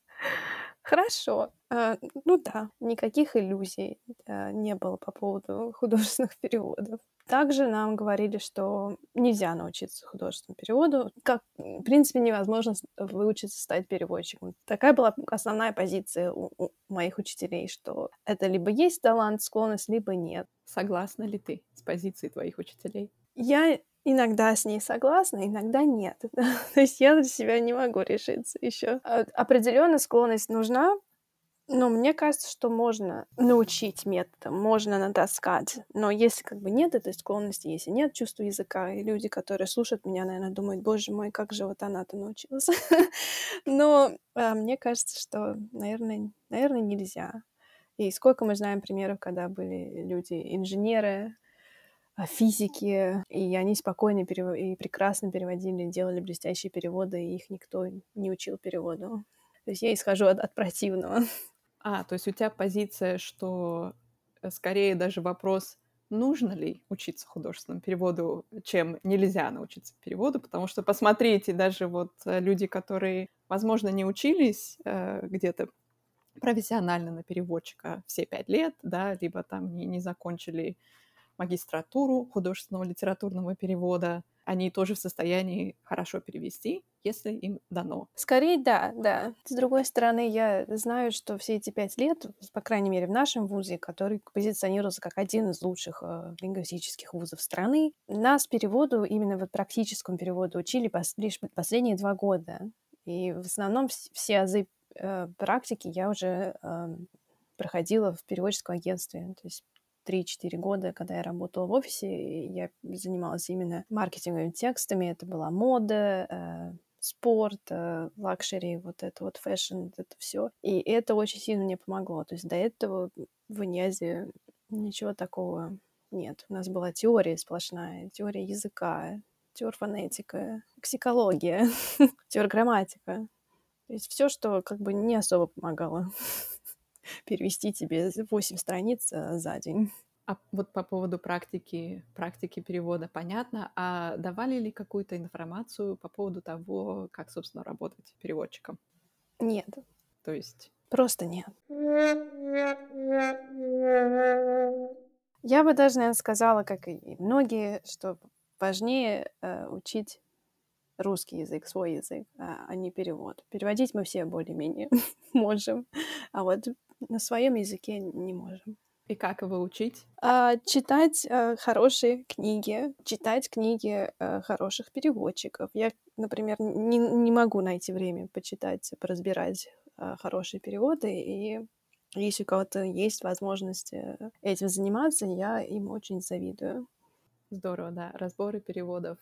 Хорошо. А, ну да, никаких иллюзий а, не было по поводу художественных *laughs* переводов. Также нам говорили, что нельзя научиться художественному переводу. Как, в принципе, невозможно выучиться стать переводчиком. Такая была основная позиция у, у моих учителей, что это либо есть талант, склонность, либо нет. Согласна ли ты с позицией твоих учителей? Я иногда с ней согласна, иногда нет. *laughs* То есть я для себя не могу решиться еще. А, Определенная склонность нужна, но мне кажется, что можно научить методом, можно натаскать. Но если как бы нет этой склонности, если нет чувства языка, и люди, которые слушают меня, наверное, думают, боже мой, как же вот она-то научилась. *laughs* Но а, мне кажется, что, наверное, наверное, нельзя. И сколько мы знаем примеров, когда были люди, инженеры, физики, и они спокойно перев... и прекрасно переводили, делали блестящие переводы, и их никто не учил переводу. То есть я исхожу от, от противного. *laughs* А, то есть у тебя позиция, что э, скорее даже вопрос, нужно ли учиться художественному переводу, чем нельзя научиться переводу, потому что посмотрите, даже вот э, люди, которые, возможно, не учились э, где-то профессионально на переводчика все пять лет, да, либо там не, не закончили магистратуру художественного литературного перевода, они тоже в состоянии хорошо перевести, если им дано. Скорее, да, да. С другой стороны, я знаю, что все эти пять лет, по крайней мере, в нашем вузе, который позиционируется как один из лучших э, лингвистических вузов страны, нас переводу, именно вот практическому переводу, учили пос- лишь последние два года. И в основном все азы э, практики я уже э, проходила в переводческом агентстве. То есть 3-4 года, когда я работала в офисе, я занималась именно маркетинговыми текстами. Это была мода, э, спорт, э, luxury, вот это вот fashion, это все. И это очень сильно мне помогло. То есть до этого в инязе ничего такого нет. У нас была теория сплошная, теория языка, теория фонетика, лексикология, *laughs* теория грамматика. То есть все, что как бы не особо помогало *laughs* *laughs* перевести тебе 8 страниц э, за день. А вот по поводу практики, практики перевода понятно. А давали ли какую-то информацию по поводу того, как, собственно, работать переводчиком? Нет. То есть... Просто нет. Я бы даже, наверное, сказала, как и многие, что важнее э, учить русский язык, свой язык, а, а не перевод. Переводить мы все более-менее *laughs* можем, а вот на своем языке не можем. И как его учить? А, читать а, хорошие книги, читать книги а, хороших переводчиков. Я, например, не, не могу найти время почитать, поразбирать а, хорошие переводы, и если у кого-то есть возможность этим заниматься, я им очень завидую. Здорово, да. Разборы переводов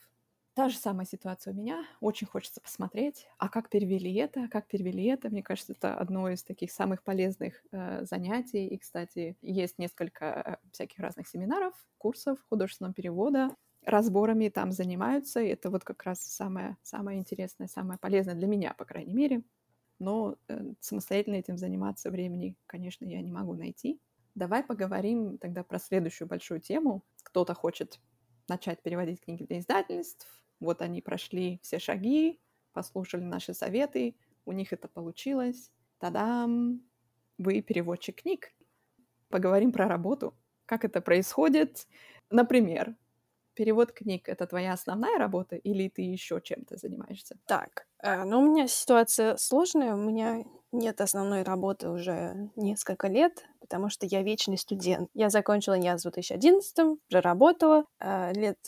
Та же самая ситуация у меня. Очень хочется посмотреть, а как перевели это, как перевели это. Мне кажется, это одно из таких самых полезных э, занятий. И, кстати, есть несколько э, всяких разных семинаров, курсов художественного перевода. Разборами там занимаются, и это вот как раз самое, самое интересное, самое полезное для меня, по крайней мере. Но э, самостоятельно этим заниматься времени, конечно, я не могу найти. Давай поговорим тогда про следующую большую тему. Кто-то хочет начать переводить книги для издательств, вот они прошли все шаги, послушали наши советы, у них это получилось. Тадам! Вы переводчик книг. Поговорим про работу. Как это происходит? Например, перевод книг — это твоя основная работа или ты еще чем-то занимаешься? Так, э, ну у меня ситуация сложная. У меня нет основной работы уже несколько лет, потому что я вечный студент. Я закончила НИАЗ в 2011, уже работала э, лет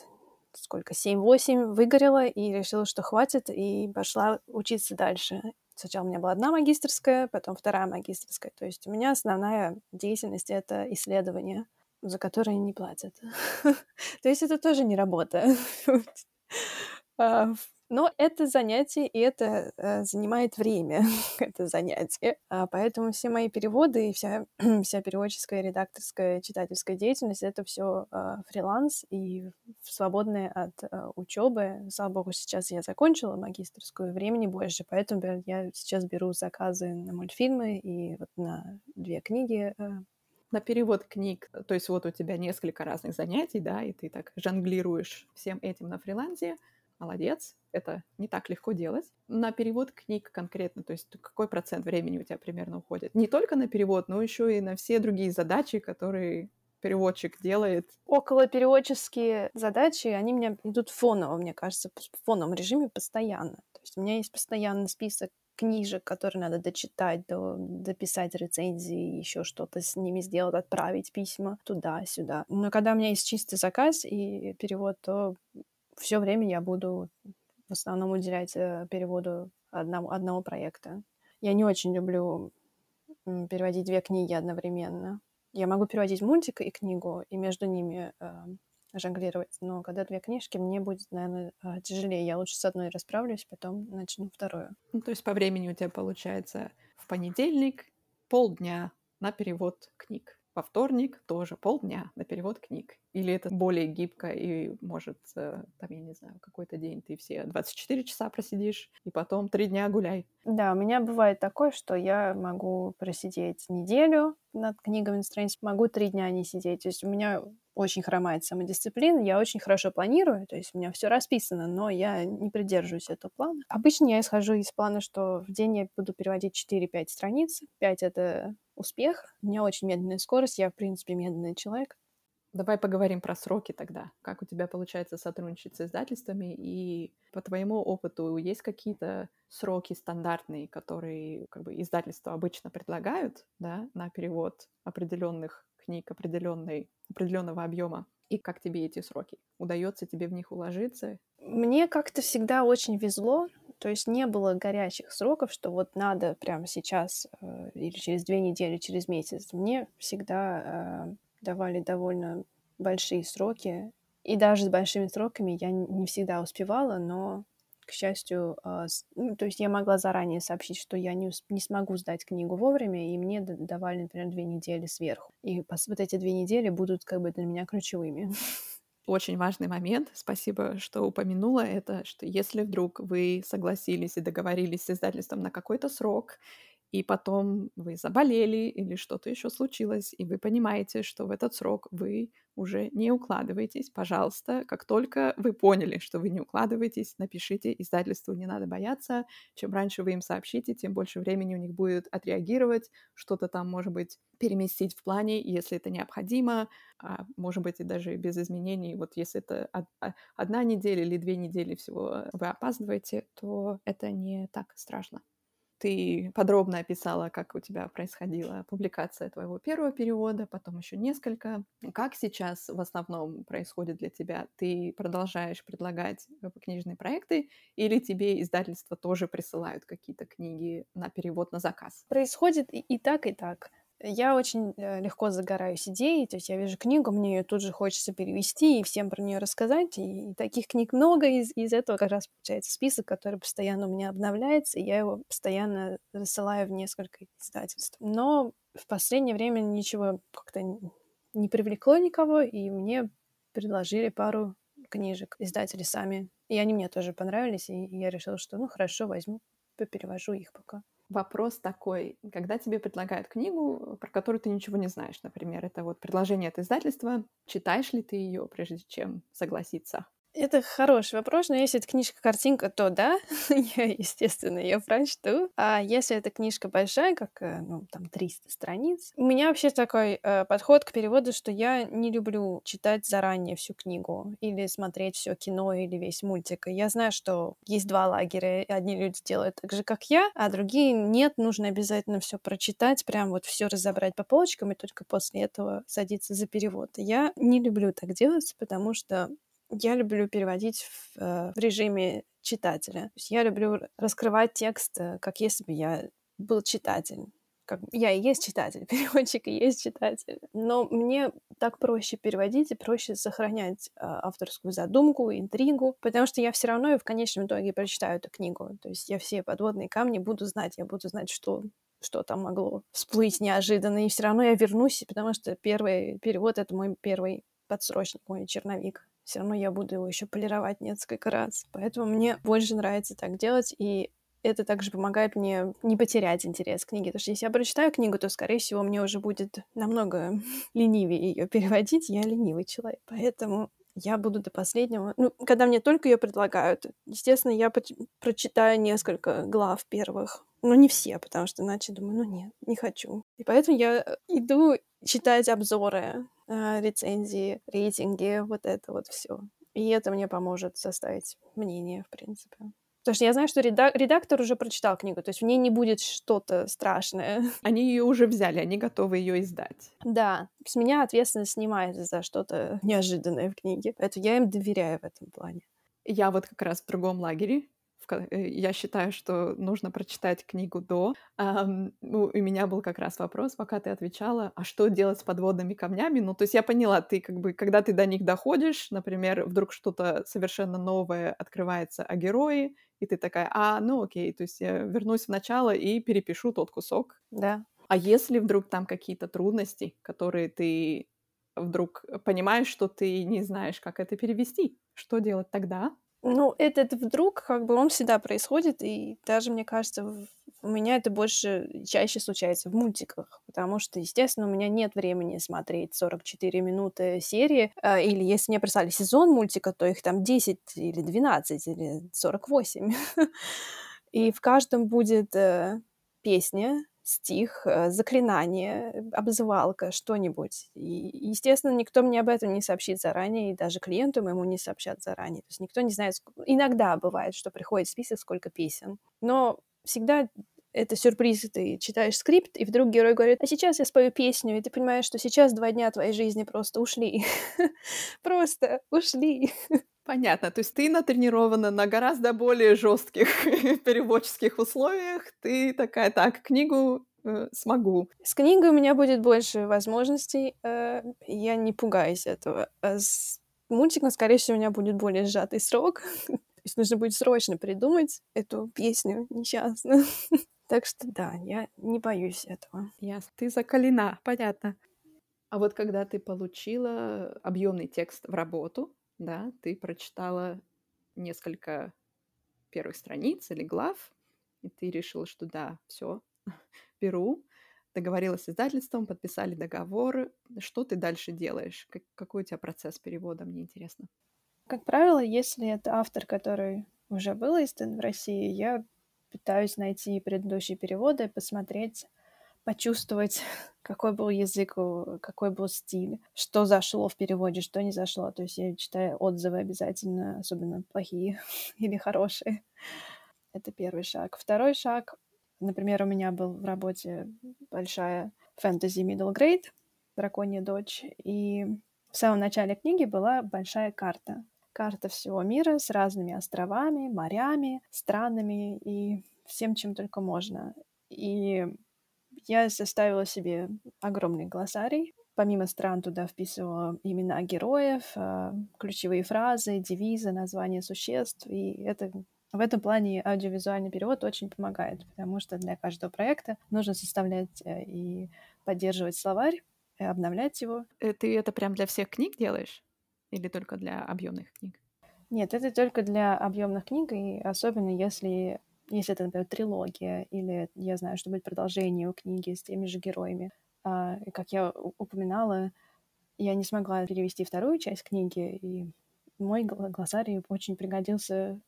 сколько, 7-8, выгорела и решила, что хватит, и пошла учиться дальше. Сначала у меня была одна магистрская, потом вторая магистрская. То есть у меня основная деятельность — это исследование, за которое не платят. *laughs* То есть это тоже не работа. *laughs* Но это занятие, и это э, занимает время, *laughs* это занятие. А, поэтому все мои переводы и вся, *clears throat* вся переводческая, редакторская, читательская деятельность — это все а, фриланс и свободное от а, учебы. Слава богу, сейчас я закончила магистрскую, времени больше, поэтому я сейчас беру заказы на мультфильмы и вот на две книги а, На перевод книг, то есть вот у тебя несколько разных занятий, да, и ты так жонглируешь всем этим на фрилансе, молодец, это не так легко делать. На перевод книг конкретно, то есть какой процент времени у тебя примерно уходит? Не только на перевод, но еще и на все другие задачи, которые переводчик делает. Около переводческие задачи, они у меня идут фоново, мне кажется, в фоновом режиме постоянно. То есть у меня есть постоянный список книжек, которые надо дочитать, до, дописать рецензии, еще что-то с ними сделать, отправить письма туда-сюда. Но когда у меня есть чистый заказ и перевод, то все время я буду в основном уделять э, переводу одного, одного проекта. Я не очень люблю переводить две книги одновременно. Я могу переводить мультик и книгу, и между ними э, жонглировать, но когда две книжки, мне будет, наверное, э, тяжелее. Я лучше с одной расправлюсь, потом начну вторую. Ну, то есть по времени у тебя получается в понедельник полдня на перевод книг во вторник тоже полдня на перевод книг. Или это более гибко и может, э, там, я не знаю, какой-то день ты все 24 часа просидишь, и потом три дня гуляй. Да, у меня бывает такое, что я могу просидеть неделю над книгами на странице, могу три дня не сидеть. То есть у меня очень хромает самодисциплина, я очень хорошо планирую, то есть у меня все расписано, но я не придерживаюсь этого плана. Обычно я исхожу из плана, что в день я буду переводить 4-5 страниц. 5 — это успех. У меня очень медленная скорость, я, в принципе, медленный человек. Давай поговорим про сроки тогда. Как у тебя получается сотрудничать с издательствами? И по твоему опыту есть какие-то сроки стандартные, которые как бы, издательства обычно предлагают да, на перевод определенных книг определенной, определенного объема? И как тебе эти сроки? Удается тебе в них уложиться? Мне как-то всегда очень везло. То есть не было горячих сроков, что вот надо прямо сейчас э, или через две недели, через месяц. Мне всегда э, давали довольно большие сроки. И даже с большими сроками я не всегда успевала, но, к счастью, э, ну, то есть я могла заранее сообщить, что я не, не смогу сдать книгу вовремя, и мне давали, например, две недели сверху. И вот эти две недели будут как бы для меня ключевыми. *laughs* очень важный момент, спасибо, что упомянула это, что если вдруг вы согласились и договорились с издательством на какой-то срок, и потом вы заболели или что-то еще случилось, и вы понимаете, что в этот срок вы уже не укладываетесь, пожалуйста, как только вы поняли, что вы не укладываетесь, напишите издательству, не надо бояться. Чем раньше вы им сообщите, тем больше времени у них будет отреагировать, что-то там, может быть, переместить в плане, если это необходимо, а, может быть, и даже без изменений. Вот если это а, одна неделя или две недели всего вы опаздываете, то это не так страшно. Ты подробно описала, как у тебя происходила публикация твоего первого перевода, потом еще несколько. Как сейчас в основном происходит для тебя? Ты продолжаешь предлагать э, книжные проекты или тебе издательства тоже присылают какие-то книги на перевод на заказ? Происходит и, и так, и так. Я очень э, легко загораюсь идеей, то есть я вижу книгу, мне ее тут же хочется перевести и всем про нее рассказать, и таких книг много, из, из этого. Как раз получается список, который постоянно у меня обновляется, и я его постоянно рассылаю в несколько издательств. Но в последнее время ничего как-то не привлекло никого, и мне предложили пару книжек. Издатели сами, и они мне тоже понравились, и я решила, что ну хорошо, возьму, перевожу их пока вопрос такой, когда тебе предлагают книгу, про которую ты ничего не знаешь, например, это вот предложение от издательства, читаешь ли ты ее, прежде чем согласиться? Это хороший вопрос, но если это книжка-картинка, то да, *laughs* я, естественно, ее прочту. А если это книжка большая, как, э, ну, там, 300 страниц, у меня вообще такой э, подход к переводу, что я не люблю читать заранее всю книгу или смотреть все кино или весь мультик. Я знаю, что есть два лагеря. Одни люди делают так же, как я, а другие нет, нужно обязательно все прочитать, прям вот все разобрать по полочкам и только после этого садиться за перевод. Я не люблю так делать, потому что я люблю переводить в, э, в режиме читателя. Я люблю раскрывать текст, э, как если бы я был читатель. Как я и есть читатель, *laughs* переводчик и есть читатель. Но мне так проще переводить и проще сохранять э, авторскую задумку, интригу, потому что я все равно и в конечном итоге прочитаю эту книгу. То есть я все подводные камни буду знать, я буду знать, что что там могло всплыть неожиданно, и все равно я вернусь, потому что первый перевод — это мой первый подсрочник, мой черновик все равно я буду его еще полировать несколько раз. Поэтому мне больше нравится так делать. И это также помогает мне не потерять интерес к книге. Потому что если я прочитаю книгу, то, скорее всего, мне уже будет намного *laughs* ленивее ее переводить. Я ленивый человек. Поэтому я буду до последнего. Ну, когда мне только ее предлагают, естественно, я прочитаю несколько глав первых. Но не все, потому что иначе думаю, ну нет, не хочу. И поэтому я э, иду читать обзоры, э, рецензии, рейтинги, вот это вот все. И это мне поможет составить мнение, в принципе. Потому что я знаю, что редактор уже прочитал книгу, то есть в ней не будет что-то страшное. *laughs* Они ее уже взяли, они готовы ее издать. Да, с меня ответственность снимается за что-то неожиданное в книге, поэтому я им доверяю в этом плане. Я вот как раз в другом лагере. Э, я считаю, что нужно прочитать книгу до. Um, ну, у меня был как раз вопрос, пока ты отвечала, а что делать с подводными камнями? Ну, то есть я поняла, ты как бы, когда ты до них доходишь, например, вдруг что-то совершенно новое открывается о герое, и ты такая, а, ну окей, то есть я вернусь в начало и перепишу тот кусок. Да. А если вдруг там какие-то трудности, которые ты вдруг понимаешь, что ты не знаешь, как это перевести, что делать тогда? Ну, этот вдруг, как бы, он всегда происходит, и даже, мне кажется, у меня это больше чаще случается в мультиках, потому что, естественно, у меня нет времени смотреть 44 минуты серии, а, или если мне прислали сезон мультика, то их там 10 или 12 или 48. *laughs* И в каждом будет э, песня, стих, э, заклинание, обзывалка, что-нибудь. И, естественно, никто мне об этом не сообщит заранее, и даже клиенту моему не сообщат заранее. То есть никто не знает, иногда бывает, что приходит список, сколько песен. Но всегда это сюрприз, ты читаешь скрипт, и вдруг герой говорит, а сейчас я спою песню, и ты понимаешь, что сейчас два дня твоей жизни просто ушли. *laughs* Просто ушли. *laughs* Понятно. То есть ты натренирована на гораздо более жестких *laughs* переводческих условиях. Ты такая, так, книгу э, смогу. С книгой у меня будет больше возможностей. Э, я не пугаюсь этого. А с мультиком, скорее всего, у меня будет более сжатый срок. *laughs* То есть нужно будет срочно придумать эту песню несчастную. *laughs* Так что да, я не боюсь этого. Ясно. Ты закалена, понятно. А вот когда ты получила объемный текст в работу, да, ты прочитала несколько первых страниц или глав, и ты решила, что да, все, *laughs* беру, договорилась с издательством, подписали договор. Что ты дальше делаешь? Как, какой у тебя процесс перевода, мне интересно. Как правило, если это автор, который уже был издан в России, я пытаюсь найти предыдущие переводы, посмотреть, почувствовать, *laughs* какой был язык, какой был стиль, что зашло в переводе, что не зашло. То есть я читаю отзывы обязательно, особенно плохие *laughs* или хорошие. Это первый шаг. Второй шаг, например, у меня был в работе большая фэнтези middle grade, драконья дочь, и в самом начале книги была большая карта. Карта всего мира с разными островами, морями, странами и всем, чем только можно. И я составила себе огромный глоссарий. Помимо стран туда вписывала имена героев, а, ключевые фразы, девизы, названия существ. И это в этом плане аудиовизуальный перевод очень помогает, потому что для каждого проекта нужно составлять э, и поддерживать словарь, и обновлять его. Э, ты это прям для всех книг делаешь? Или только для объемных книг? Нет, это только для объемных книг, и особенно если если это, например, трилогия, или я знаю, что будет продолжение у книги с теми же героями. А, и как я упоминала, я не смогла перевести вторую часть книги, и мой глоссарий очень пригодился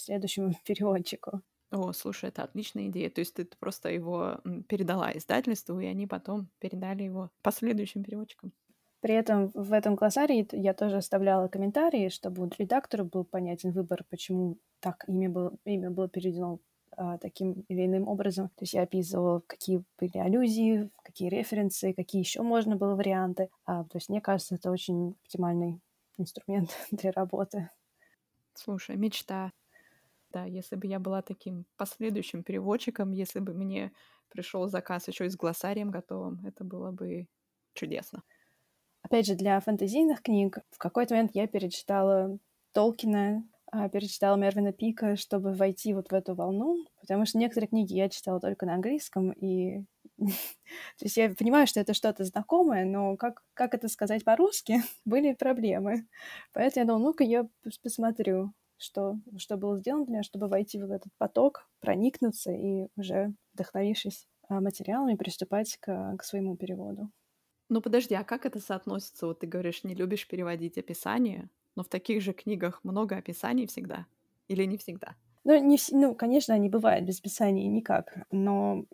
следующему *laughs* переводчику. О, слушай, это отличная идея. То есть ты просто его передала издательству, и они потом передали его последующим переводчикам. При этом в этом глоссарии я тоже оставляла комментарии, чтобы редактору был понятен выбор, почему так имя было, имя было переведено а, таким или иным образом. То есть я описывала, какие были аллюзии, какие референсы, какие еще можно было варианты. А, то есть мне кажется, это очень оптимальный инструмент *laughs* для работы. Слушай, мечта. Да, если бы я была таким последующим переводчиком, если бы мне пришел заказ еще и с глоссарием готовым, это было бы чудесно. Опять же, для фэнтезийных книг в какой-то момент я перечитала Толкина, а, перечитала Мервина Пика, чтобы войти вот в эту волну, потому что некоторые книги я читала только на английском, и *laughs* то есть я понимаю, что это что-то знакомое, но как, как это сказать по-русски, *laughs* были проблемы. Поэтому я думала, ну-ка я посмотрю. что, что было сделано для меня, чтобы войти в этот поток, проникнуться и уже, вдохновившись а, материалами, приступать к, к своему переводу. Ну подожди, а как это соотносится? Вот ты говоришь, не любишь переводить описание, но в таких же книгах много описаний всегда? Или не всегда? Ну, не, ну, конечно, они бывают без описаний никак, но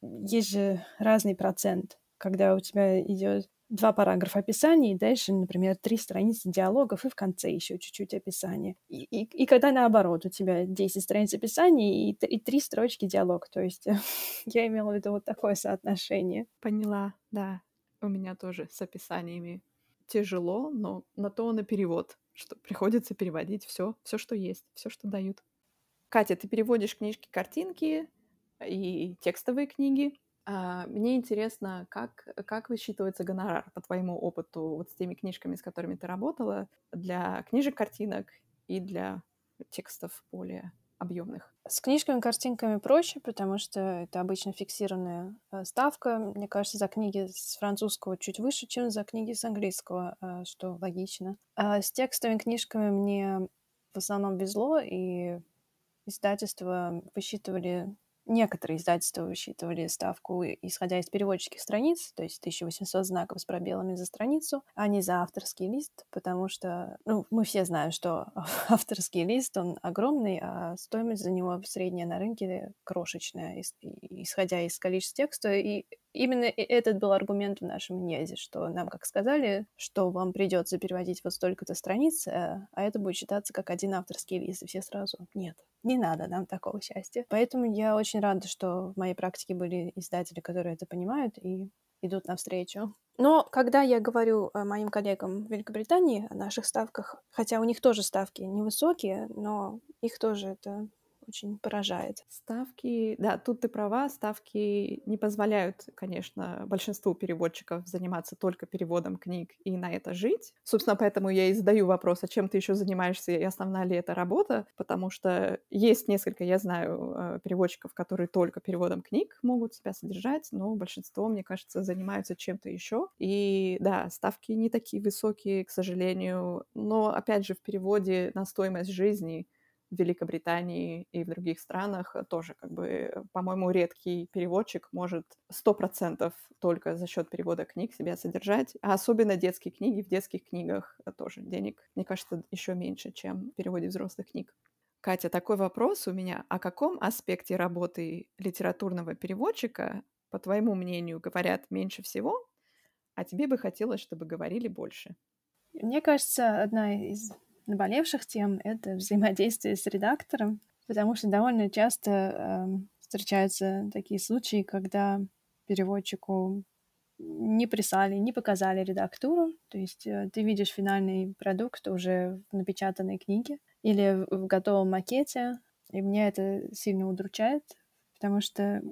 есть же разный процент, когда у тебя идет два параграфа описания, и дальше, например, три страницы диалогов, и в конце еще чуть-чуть описания. И, и, и когда наоборот, у тебя 10 страниц описания и, и три строчки диалог. То есть *laughs* я имела в виду вот такое соотношение. Поняла, да. У меня тоже с описаниями тяжело, но на то и перевод, что приходится переводить все, все, что есть, все, что дают. Катя, ты переводишь книжки, картинки и текстовые книги. А, мне интересно, как, как высчитывается гонорар по твоему опыту вот с теми книжками, с которыми ты работала, для книжек, картинок и для текстов более объемных? С книжками, картинками проще, потому что это обычно фиксированная э, ставка. Мне кажется, за книги с французского чуть выше, чем за книги с английского, э, что логично. А с текстовыми книжками мне в основном везло, и издательства высчитывали Некоторые издательства высчитывали ставку, исходя из переводческих страниц, то есть 1800 знаков с пробелами за страницу, а не за авторский лист, потому что, ну, мы все знаем, что *laughs* авторский лист, он огромный, а стоимость за него средняя на рынке крошечная, исходя из количества текста, и именно этот был аргумент в нашем НЕЗе, что нам как сказали, что вам придется переводить вот столько-то страниц, э, а это будет считаться как один авторский лист, и все сразу нет, не надо нам такого счастья. Поэтому я очень рада, что в моей практике были издатели, которые это понимают и идут навстречу. Но когда я говорю моим коллегам в Великобритании о наших ставках, хотя у них тоже ставки невысокие, но их тоже это очень поражает. Ставки, да, тут ты права, ставки не позволяют, конечно, большинству переводчиков заниматься только переводом книг и на это жить. Собственно, поэтому я и задаю вопрос, а чем ты еще занимаешься и основная ли это работа, потому что есть несколько, я знаю, э, переводчиков, которые только переводом книг могут себя содержать, но большинство, мне кажется, занимаются чем-то еще. И да, ставки не такие высокие, к сожалению, но опять же в переводе на стоимость жизни в Великобритании и в других странах тоже, как бы, по-моему, редкий переводчик может сто процентов только за счет перевода книг себя содержать, а особенно детские книги. В детских книгах тоже денег, мне кажется, еще меньше, чем в переводе взрослых книг. Катя, такой вопрос у меня. О каком аспекте работы литературного переводчика, по твоему мнению, говорят меньше всего, а тебе бы хотелось, чтобы говорили больше? Мне кажется, одна из наболевших тем — это взаимодействие с редактором, потому что довольно часто э, встречаются такие случаи, когда переводчику не прислали, не показали редактуру, то есть э, ты видишь финальный продукт уже в напечатанной книге или в, готовом макете, и меня это сильно удручает, потому что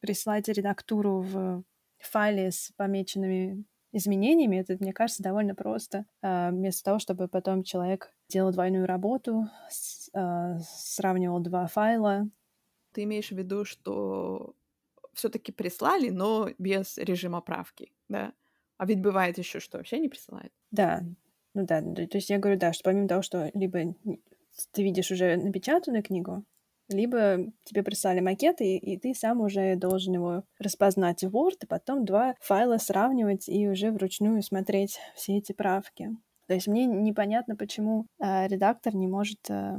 прислать редактуру в файле с помеченными изменениями, это, мне кажется, довольно просто. А, вместо того, чтобы потом человек делал двойную работу, а, сравнивал два файла. Ты имеешь в виду, что все-таки прислали, но без режима правки, да? А ведь бывает еще, что вообще не присылают. Да, ну да, то есть я говорю, да, что помимо того, что либо ты видишь уже напечатанную книгу, либо тебе прислали макет, и, и ты сам уже должен его распознать в Word, и потом два файла сравнивать и уже вручную смотреть все эти правки. То есть мне непонятно, почему э, редактор не может э,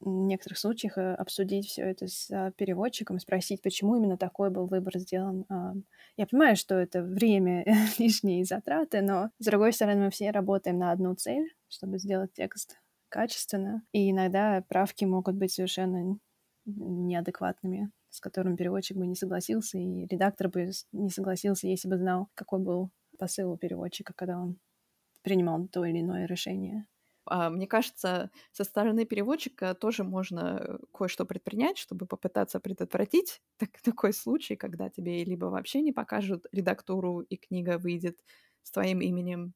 в некоторых случаях э, обсудить все это с э, переводчиком, спросить, почему именно такой был выбор сделан. Э, я понимаю, что это время, *laughs* лишние затраты, но, с другой стороны, мы все работаем на одну цель, чтобы сделать текст качественно, и иногда правки могут быть совершенно неадекватными, с которым переводчик бы не согласился, и редактор бы не согласился, если бы знал, какой был посыл у переводчика, когда он принимал то или иное решение. А, мне кажется, со стороны переводчика тоже можно кое-что предпринять, чтобы попытаться предотвратить *laughs* так, такой случай, когда тебе либо вообще не покажут редактуру, и книга выйдет с твоим именем,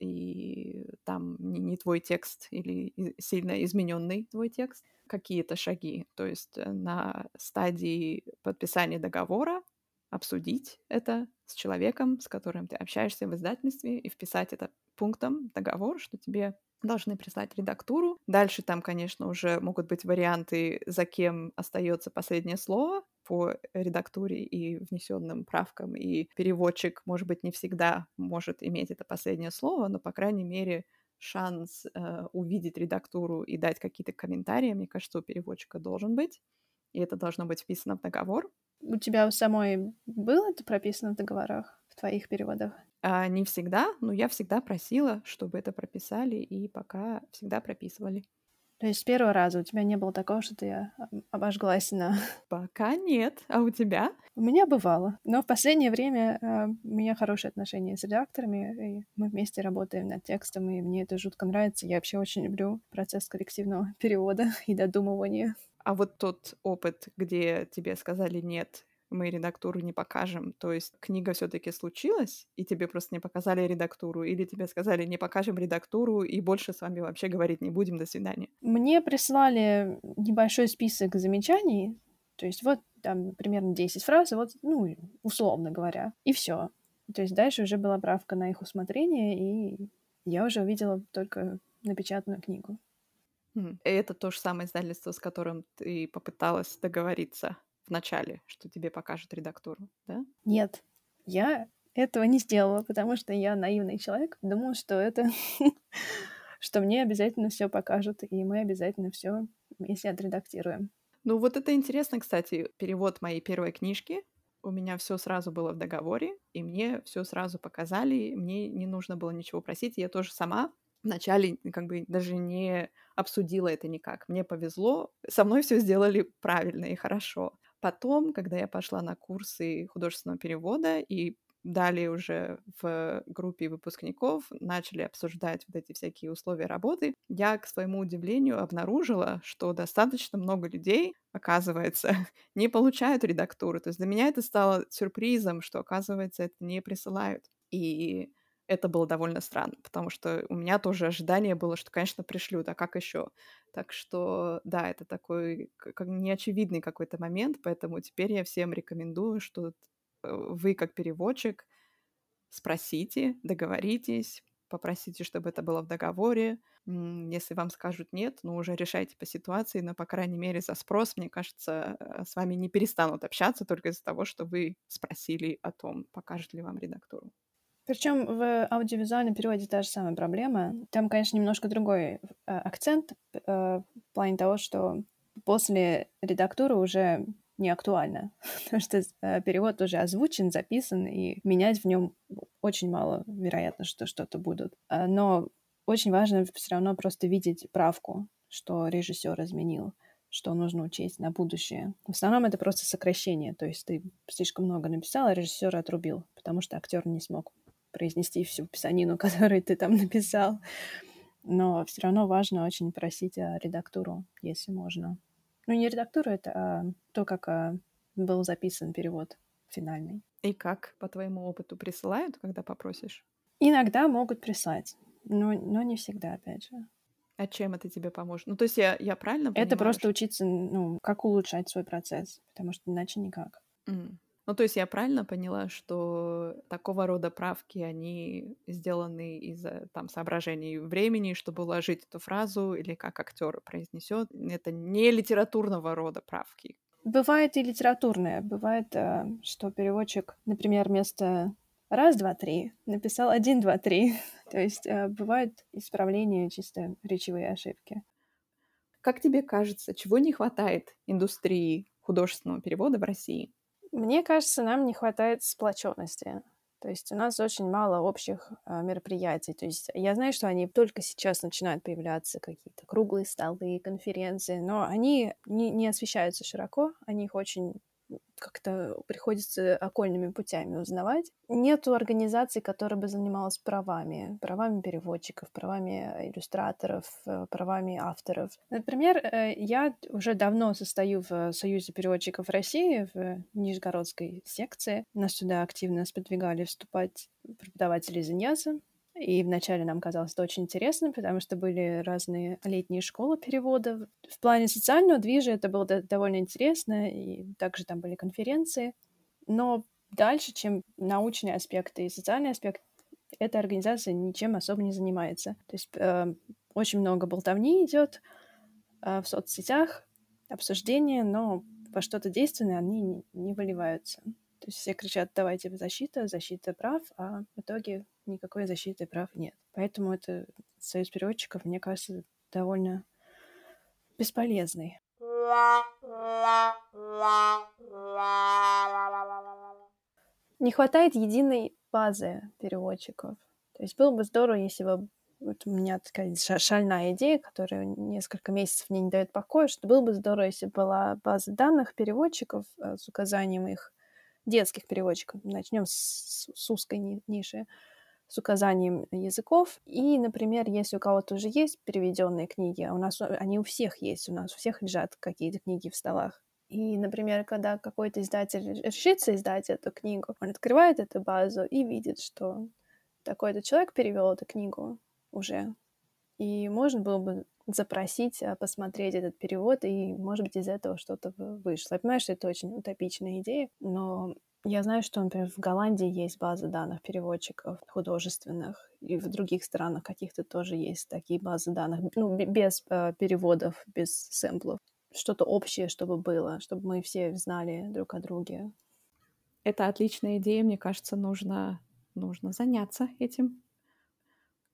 и там не, не твой текст или сильно измененный твой текст, какие-то шаги. То есть э, на стадии подписания договора обсудить это с человеком, с которым ты общаешься в издательстве, и вписать это пунктом договор, что тебе должны прислать редактуру. Дальше там, конечно, уже могут быть варианты, за кем остается последнее слово по редактуре и внесенным правкам. И переводчик, может быть, не всегда может иметь это последнее слово, но, по крайней мере, шанс э, увидеть редактуру и дать какие-то комментарии, мне кажется, у переводчика должен быть. И это должно быть вписано в договор. У тебя у самой было это прописано в договорах, в твоих переводах? А, не всегда, но я всегда просила, чтобы это прописали, и пока всегда прописывали. То есть с первого раза у тебя не было такого, что ты обожглась на... *laughs* Пока нет. А у тебя? У меня бывало. Но в последнее время э, у меня хорошие отношения с редакторами, и мы вместе работаем над текстом, и мне это жутко нравится. Я вообще очень люблю процесс коллективного *laughs* перевода и додумывания. А вот тот опыт, где тебе сказали нет, мы редактуру не покажем. То есть книга все-таки случилась, и тебе просто не показали редактуру, или тебе сказали, не покажем редактуру, и больше с вами вообще говорить не будем, до свидания. Мне прислали небольшой список замечаний, то есть вот там примерно 10 фраз, вот, ну, условно говоря, и все. То есть дальше уже была правка на их усмотрение, и я уже увидела только напечатанную книгу. Это то же самое издательство, с которым ты попыталась договориться в начале, что тебе покажут редактуру, да? Нет, я этого не сделала, потому что я наивный человек, думала, что это *laughs* что мне обязательно все покажут, и мы обязательно все вместе отредактируем. Ну вот это интересно, кстати, перевод моей первой книжки. У меня все сразу было в договоре, и мне все сразу показали, мне не нужно было ничего просить, я тоже сама вначале как бы даже не обсудила это никак. Мне повезло, со мной все сделали правильно и хорошо. Потом, когда я пошла на курсы художественного перевода и далее уже в группе выпускников начали обсуждать вот эти всякие условия работы, я, к своему удивлению, обнаружила, что достаточно много людей, оказывается, *laughs* не получают редактуру. То есть для меня это стало сюрпризом, что, оказывается, это не присылают. И это было довольно странно, потому что у меня тоже ожидание было, что, конечно, пришлют, а как еще? Так что, да, это такой как неочевидный какой-то момент, поэтому теперь я всем рекомендую, что э, вы как переводчик спросите, договоритесь, попросите, чтобы это было в договоре. Если вам скажут нет, ну уже решайте по ситуации, но, по крайней мере, за спрос, мне кажется, э, с вами не перестанут общаться только из-за того, что вы спросили о том, покажет ли вам редактуру. Причем в аудиовизуальном переводе та же самая проблема. Там, конечно, немножко другой э, акцент э, в плане того, что после редактуры уже не актуально, *laughs* потому что э, перевод уже озвучен, записан, и менять в нем очень мало вероятно, что что-то будут. А, но очень важно все равно просто видеть правку, что режиссер изменил что нужно учесть на будущее. В основном это просто сокращение, то есть ты слишком много написал, а режиссер отрубил, потому что актер не смог произнести всю писанину, *laughs* которую ты там написал. Но все равно важно очень просить о редактуру, если можно. Ну, не редактуру, это а то, как а, был записан перевод финальный. И как, по твоему опыту, присылают, когда попросишь? Иногда могут прислать, но, но не всегда, опять же. А чем это тебе поможет? Ну, то есть я, я правильно понимаю? Это просто что... учиться, ну, как улучшать свой процесс, потому что иначе никак. Mm. Ну, то есть я правильно поняла, что такого рода правки, они сделаны из-за там соображений времени, чтобы уложить эту фразу, или как актер произнесет. Это не литературного рода правки. Бывает и литературное. Бывает, э, что переводчик, например, вместо раз, два, три написал один, два, три. *laughs* То есть э, бывают исправления чисто речевые ошибки. Как тебе кажется, чего не хватает индустрии художественного перевода в России? Мне кажется, нам не хватает сплоченности. То есть у нас очень мало общих а, мероприятий. То есть я знаю, что они только сейчас начинают появляться, какие-то круглые столы, конференции, но они не, не освещаются широко, они их очень как-то приходится окольными путями узнавать. Нету организации, которая бы занималась правами, правами переводчиков, правами иллюстраторов, э, правами авторов. Например, э, я уже давно состою в Союзе переводчиков России, в Нижегородской секции. Нас сюда активно сподвигали вступать преподаватели из Иньяза, и вначале нам казалось это очень интересно, потому что были разные летние школы перевода. В плане социального движа это было довольно интересно, и также там были конференции. Но дальше, чем научные аспекты и социальный аспект, эта организация ничем особо не занимается. То есть э, очень много болтовни идет э, в соцсетях, обсуждения, но во что-то действенное они не, не выливаются. То есть все кричат, давайте защита, защита прав, а в итоге никакой защиты прав нет. Поэтому это союз переводчиков, мне кажется, довольно бесполезный. Не хватает единой базы переводчиков. То есть было бы здорово, если бы вот у меня такая шальная идея, которая несколько месяцев мне не дает покоя, что было бы здорово, если была база данных переводчиков э, с указанием их детских переводчиков. Начнем с, с узкой ниши с указанием языков. И, например, если у кого-то уже есть переведенные книги, а у нас они у всех есть, у нас у всех лежат какие-то книги в столах. И, например, когда какой-то издатель решится издать эту книгу, он открывает эту базу и видит, что такой-то человек перевел эту книгу уже. И можно было бы запросить, а, посмотреть этот перевод, и, может быть, из этого что-то вышло. Я понимаю, что это очень утопичная идея, но я знаю, что, например, в Голландии есть база данных переводчиков художественных, и в других странах каких-то тоже есть такие базы данных, ну, без э, переводов, без сэмплов. Что-то общее, чтобы было, чтобы мы все знали друг о друге. Это отличная идея, мне кажется, нужно, нужно заняться этим.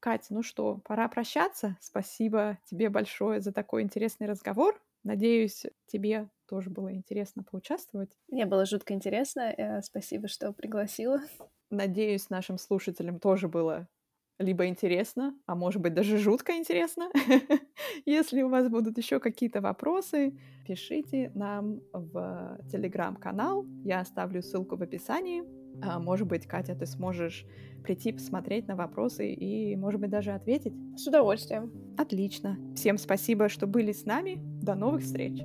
Катя, ну что, пора прощаться. Спасибо тебе большое за такой интересный разговор. Надеюсь, тебе тоже было интересно поучаствовать. Мне было жутко интересно. Э, спасибо, что пригласила. Надеюсь, нашим слушателям тоже было либо интересно, а может быть даже жутко интересно. *laughs* Если у вас будут еще какие-то вопросы, пишите нам в телеграм-канал. Я оставлю ссылку в описании. А, может быть, Катя, ты сможешь прийти, посмотреть на вопросы и, может быть, даже ответить? С удовольствием. Отлично. Всем спасибо, что были с нами. До новых встреч.